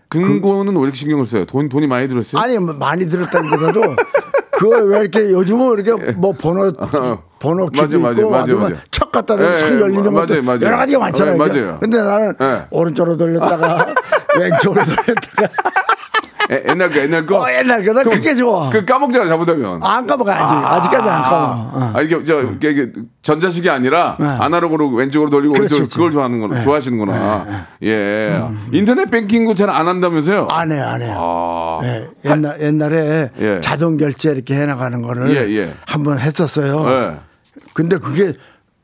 [SPEAKER 1] 금고는 왜 이렇게 신경을 써요? 돈 돈이 많이 들었어요?
[SPEAKER 2] 아니 뭐 많이 들었다기보다도 그거 왜 이렇게 요즘은 이렇게 뭐 번호 번호 키도
[SPEAKER 1] 맞아, 맞아,
[SPEAKER 2] 있고
[SPEAKER 1] 맞아, 맞아.
[SPEAKER 2] 척 갖다 대면
[SPEAKER 1] 예,
[SPEAKER 2] 척 열리는
[SPEAKER 1] 맞아요,
[SPEAKER 2] 것도
[SPEAKER 1] 맞아요.
[SPEAKER 2] 여러 가지가 많잖아요.
[SPEAKER 1] 예, 맞아요.
[SPEAKER 2] 근데 나는
[SPEAKER 1] 예.
[SPEAKER 2] 오른쪽으로 돌렸다가 왼쪽으로 돌렸다가
[SPEAKER 1] 에, 옛날 거 옛날 거.
[SPEAKER 2] 어, 옛날 거 나 그게 좋아.
[SPEAKER 1] 그 까먹잖아 잘못하면.
[SPEAKER 2] 안 까먹어야지. 아, 직까지 안 까먹어. 어.
[SPEAKER 1] 아 이게 저 이게, 이게 전자식이 아니라
[SPEAKER 2] 네.
[SPEAKER 1] 아날로그로 왼쪽으로 돌리고
[SPEAKER 2] 그렇지,
[SPEAKER 1] 오른쪽으로. 그걸 좋아하는 거 좋아하시는구나. 예. 인터넷 뱅킹도 잘 안 한다면서요?
[SPEAKER 2] 안 해요, 안 해요.
[SPEAKER 1] 아.
[SPEAKER 2] 예, 옛날, 옛날에
[SPEAKER 1] 예.
[SPEAKER 2] 자동 결제 이렇게 해나가는 거를
[SPEAKER 1] 예, 예.
[SPEAKER 2] 한번 했었어요.
[SPEAKER 1] 예.
[SPEAKER 2] 근데 그게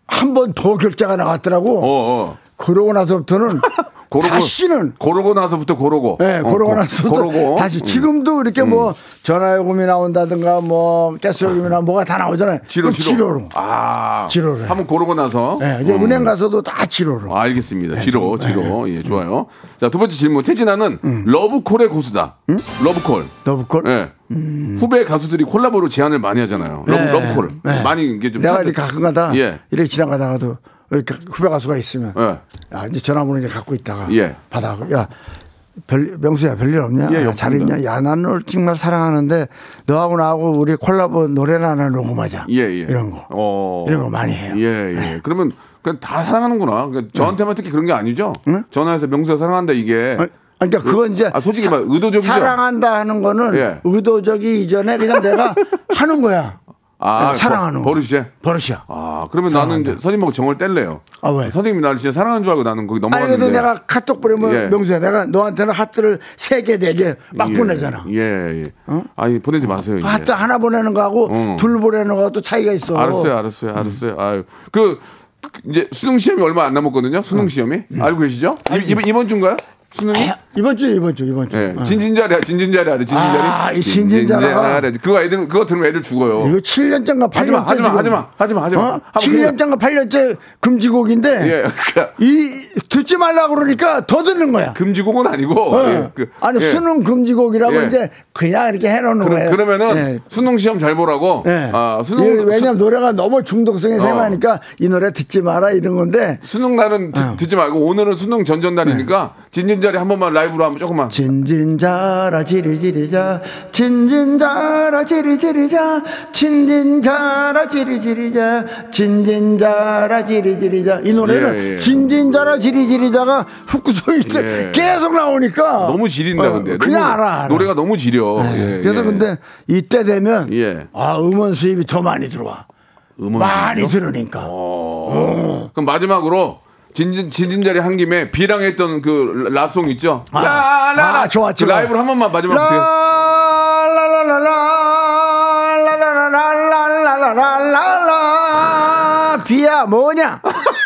[SPEAKER 2] 한 번 더 결제가 나갔더라고.
[SPEAKER 1] 어, 어.
[SPEAKER 2] 그러고 나서부터는
[SPEAKER 1] 고르고
[SPEAKER 2] 다시는
[SPEAKER 1] 고르고 나서부터 고르고.
[SPEAKER 2] 네,
[SPEAKER 1] 어,
[SPEAKER 2] 그러고
[SPEAKER 1] 고-
[SPEAKER 2] 나서부터
[SPEAKER 1] 고르고.
[SPEAKER 2] 다시
[SPEAKER 1] 음.
[SPEAKER 2] 지금도 이렇게 뭐 전화요금이 나온다든가 뭐 가스요금이나 뭐가 다 나오잖아요.
[SPEAKER 1] 지로 지로.
[SPEAKER 2] 지로로.
[SPEAKER 1] 아.
[SPEAKER 2] 지로로 해.
[SPEAKER 1] 한번 고르고 나서.
[SPEAKER 2] 네, 이제
[SPEAKER 1] 음.
[SPEAKER 2] 은행 가서도 다 지로로.
[SPEAKER 1] 아, 알겠습니다. 지로,
[SPEAKER 2] 네.
[SPEAKER 1] 지로. 예, 좋아요. 자, 두 번째 질문. 태진아는 러브콜의 고수다. 러브콜.
[SPEAKER 2] 너브콜.
[SPEAKER 1] 예. 후배 가수들이 콜라보로 제안을 많이 하잖아요. 러브,
[SPEAKER 2] 네.
[SPEAKER 1] 러브콜.
[SPEAKER 2] 네.
[SPEAKER 1] 많이 이게 좀.
[SPEAKER 2] 내가
[SPEAKER 1] 찾-
[SPEAKER 2] 이렇게 가끔가다
[SPEAKER 1] 예.
[SPEAKER 2] 이렇게 지나가다가도 이렇게 후배 가수가 있으면
[SPEAKER 1] 예.
[SPEAKER 2] 야, 이제 전화번호 이제 갖고 있다가
[SPEAKER 1] 예.
[SPEAKER 2] 받아. 야, 별, 명수야, 별일 없냐?
[SPEAKER 1] 예,
[SPEAKER 2] 야,
[SPEAKER 1] 없습니다.
[SPEAKER 2] 잘 있냐? 야, 나는 널 정말 사랑하는데 너하고 나하고 우리 콜라보 노래나 하나 녹음하자.
[SPEAKER 1] 예, 예.
[SPEAKER 2] 이런 거.
[SPEAKER 1] 어.
[SPEAKER 2] 이런 거 많이 해요. 네.
[SPEAKER 1] 예, 예. 그러면 그냥 다 사랑하는구나. 그러니까 저한테만 특히 그런 게 아니죠. 전화해서 명수가 사랑한다 이게.
[SPEAKER 2] 아, 그러니까 그건 이제
[SPEAKER 1] 아, 솔직히 말 의도적이죠.
[SPEAKER 2] 사랑한다 하는 거는
[SPEAKER 1] 예.
[SPEAKER 2] 의도적이 이전에 그냥 내가 하는 거야.
[SPEAKER 1] 아,
[SPEAKER 2] 사랑하는
[SPEAKER 1] 버,
[SPEAKER 2] 거.
[SPEAKER 1] 버릇이야.
[SPEAKER 2] 버릇이야.
[SPEAKER 1] 아, 그러면 나는 이제 선임하고 정을 뗄래요.
[SPEAKER 2] 아, 왜?
[SPEAKER 1] 선생님이 나를 진짜 사랑하는 줄 알고 나는 거기
[SPEAKER 2] 아니
[SPEAKER 1] 넘어갔는데.
[SPEAKER 2] 근데 내가 카톡 보내면
[SPEAKER 1] 예.
[SPEAKER 2] 명수야 내가 너한테는 하트를 세개네개막
[SPEAKER 1] 예,
[SPEAKER 2] 보내잖아.
[SPEAKER 1] 예, 예. 아니 보내지 마세요. 이제.
[SPEAKER 2] 하트 하나 보내는 거하고
[SPEAKER 1] 어.
[SPEAKER 2] 둘 보내는 거하고 차이가 있어.
[SPEAKER 1] 알았어요, 알았어요, 알았어요. 아유, 그 이제 수능 시험이 얼마 안 남았거든요. 수능 시험이 알고 계시죠? 이, 이번 이번 주인가요? 수능이?
[SPEAKER 2] 이번 주 이번 주 이번 주.
[SPEAKER 1] 예,
[SPEAKER 2] 어.
[SPEAKER 1] 진진자리, 진진자리 알아, 진진자리.
[SPEAKER 2] 아, 이 진진자리가-
[SPEAKER 1] 진진자리. 그거 애들 그거 들으면 애들 죽어요.
[SPEAKER 2] 이거 7년째인가 8년째
[SPEAKER 1] 하지 마, 하지 마, 하지 마, 하지 마, 하지 마.
[SPEAKER 2] 어? 7년째인가 8년째 금지곡인데
[SPEAKER 1] 예, 그러니까
[SPEAKER 2] 이 듣지 말라 그러니까 더 듣는 거야.
[SPEAKER 1] 금지곡은 아니고.
[SPEAKER 2] 어.
[SPEAKER 1] 예, 그,
[SPEAKER 2] 아니
[SPEAKER 1] 예.
[SPEAKER 2] 수능 금지곡이라고
[SPEAKER 1] 예.
[SPEAKER 2] 이제 그냥 이렇게 해 놓는
[SPEAKER 1] 그러,
[SPEAKER 2] 거예요.
[SPEAKER 1] 그러면은
[SPEAKER 2] 예.
[SPEAKER 1] 수능 시험 잘 보라고.
[SPEAKER 2] 예.
[SPEAKER 1] 아, 수능
[SPEAKER 2] 왜냐면 노래가 너무 중독성이
[SPEAKER 1] 어.
[SPEAKER 2] 심하니까 이 노래 듣지 마라 이런 건데
[SPEAKER 1] 수능 날은 듣-
[SPEAKER 2] 어.
[SPEAKER 1] 듣지 말고 오늘은 수능 전전날이니까
[SPEAKER 2] 네.
[SPEAKER 1] 진 진자리 한 번만 라이브로 한번 조금만.
[SPEAKER 2] 진진자라 지리지리자 진진자라 지리지리자 진진자라 지리지리자 진진자라 지리지리자 이 노래는
[SPEAKER 1] 예, 예.
[SPEAKER 2] 진진자라 지리지리자가 후크소리
[SPEAKER 1] 예.
[SPEAKER 2] 계속 나오니까
[SPEAKER 1] 너무 지린다
[SPEAKER 2] 어,
[SPEAKER 1] 근데.
[SPEAKER 2] 그냥
[SPEAKER 1] 너무-
[SPEAKER 2] 알아, 알아.
[SPEAKER 1] 노래가 너무 지려.
[SPEAKER 2] 네.
[SPEAKER 1] 예,
[SPEAKER 2] 그래서
[SPEAKER 1] 예.
[SPEAKER 2] 근데 이때 되면
[SPEAKER 1] 예.
[SPEAKER 2] 아 음원 수입이 더 많이 들어와
[SPEAKER 1] 음원
[SPEAKER 2] 많이? 들으니까
[SPEAKER 1] 어. 그럼 마지막으로 진진 진진자리 한 김에 비랑 했던 그 라송 있죠?
[SPEAKER 2] 아.
[SPEAKER 1] 라라라.
[SPEAKER 2] 아, 좋아,
[SPEAKER 1] 그. 라이브로 한 번만 마지막 부탁해요.
[SPEAKER 2] 라라라라라라라라라라라라 비야 뭐냐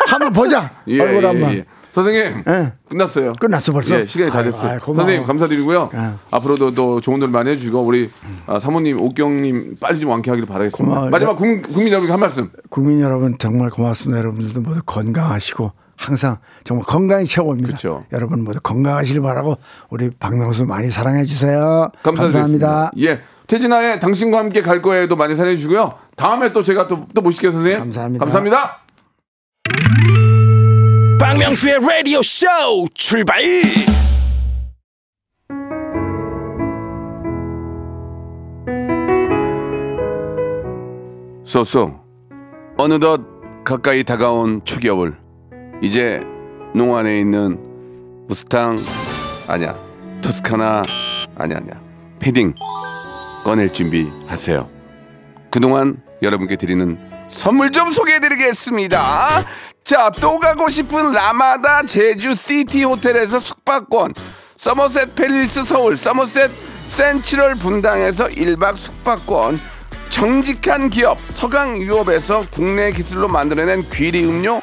[SPEAKER 2] 한번 보자
[SPEAKER 1] 예,
[SPEAKER 2] 얼굴
[SPEAKER 1] 예,
[SPEAKER 2] 한번
[SPEAKER 1] 예. 선생님
[SPEAKER 2] 예.
[SPEAKER 1] 끝났어요.
[SPEAKER 2] 끝났어, 벌써?
[SPEAKER 1] 예, 시간이 다
[SPEAKER 2] 아유,
[SPEAKER 1] 됐어요.
[SPEAKER 2] 아유.
[SPEAKER 1] 선생님 감사드리고요.
[SPEAKER 2] 예.
[SPEAKER 1] 앞으로도 또 좋은 노래 많이 해주시고 우리 아, 사모님 옥경님 빨리 좀 완쾌하기를 바라겠습니다.
[SPEAKER 2] 고마워요.
[SPEAKER 1] 마지막 국, 국민 여러분께 한 말씀.
[SPEAKER 2] 국민 여러분 정말 고맙습니다 여러분들도 모두 건강하시고 항상 정말 건강이 최고입니다
[SPEAKER 1] 그쵸.
[SPEAKER 2] 여러분 모두 건강하시길 바라고 우리 박명수 많이 사랑해 주세요
[SPEAKER 1] 감사드리겠습니다.
[SPEAKER 2] 감사합니다
[SPEAKER 1] 예. 태진아의 당신과 함께 갈 거에도 많이 사랑해 주시고요. 다음에 또 제가 또, 또 모실게요, 선생님.
[SPEAKER 2] 감사합니다.
[SPEAKER 1] 감사합니다.
[SPEAKER 6] 박명수의 라디오 쇼 출발
[SPEAKER 1] 소소 어느덧 가까이 다가온 추겨울 이제 농안에 있는 무스탕 아니야 토스카나 아니야 아니야 패딩 꺼낼 준비하세요. 그동안 여러분께 드리는 선물 좀 소개해드리겠습니다. 자, 또 가고 싶은 라마다 제주 시티 호텔에서 숙박권, 서머셋 팰리스 서울, 서머셋 센트럴 분당에서 1박 숙박권, 정직한 기업 서강유업에서 국내 기술로 만들어낸 귀리 음료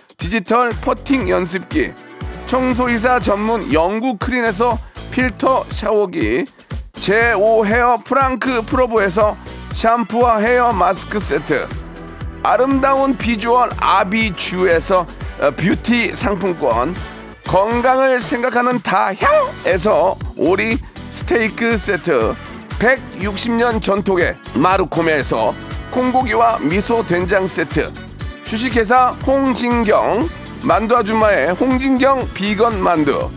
[SPEAKER 1] 디지털 퍼팅 연습기 청소이사 전문 영구 크린에서 필터 샤워기 제5 헤어 프랑크 프로보에서 샴푸와 헤어 마스크 세트 아름다운 비주얼 아비주에서 어, 뷰티 상품권 건강을 생각하는 다향에서 오리 스테이크 세트 160년 전통의 마루코메에서 콩고기와 미소 된장 세트 주식회사 홍진경 만두 아줌마의 홍진경 비건 만두.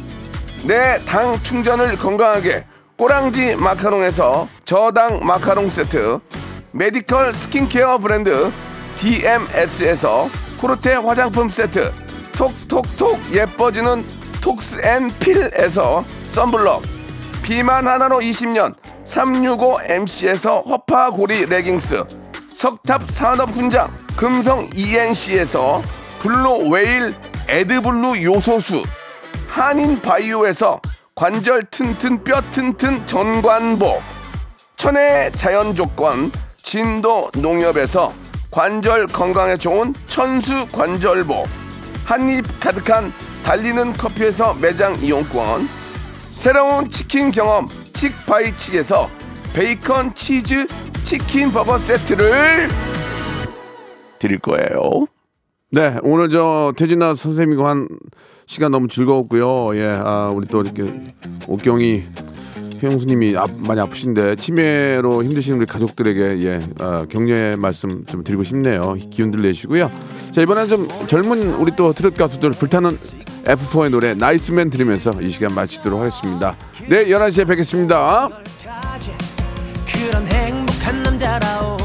[SPEAKER 1] 내 당 충전을 건강하게 꼬랑지 마카롱에서 저당 마카롱 세트. 메디컬 스킨케어 브랜드 DMS에서 코르테 화장품 세트. 톡톡톡 예뻐지는 톡스앤필에서 썬블럭. 비만 하나로 20년 365MC에서 허파고리 레깅스 석탑 산업 훈장 금성 ENC에서 블루 웨일 에드블루 요소수 한인 바이오에서 관절 튼튼 뼈 튼튼 전관보 천혜 자연 조건 진도 농협에서 관절 건강에 좋은 천수 관절보 한입 가득한 달리는 커피에서 매장 이용권 새로운 치킨 경험 칙바이칙에서 베이컨 치즈 치킨 버거 세트를 드릴 거예요. 네, 오늘 저 태진아 선생님과 한 시간 너무 즐거웠고요. 예, 아, 우리 또 이렇게 옥경이 형수님이 아, 많이 아프신데 치매로 힘드신 우리 가족들에게 예, 아, 격려의 말씀 좀 드리고 싶네요. 기운들 내시고요. 자, 이번엔 좀 젊은 우리 또 트롯 가수들 불타는 F4의 노래 나이스맨 들으면서 이 시간 마치도록 하겠습니다. 네, 11시에 뵙겠습니다.
[SPEAKER 6] 그런 행복한 남자라오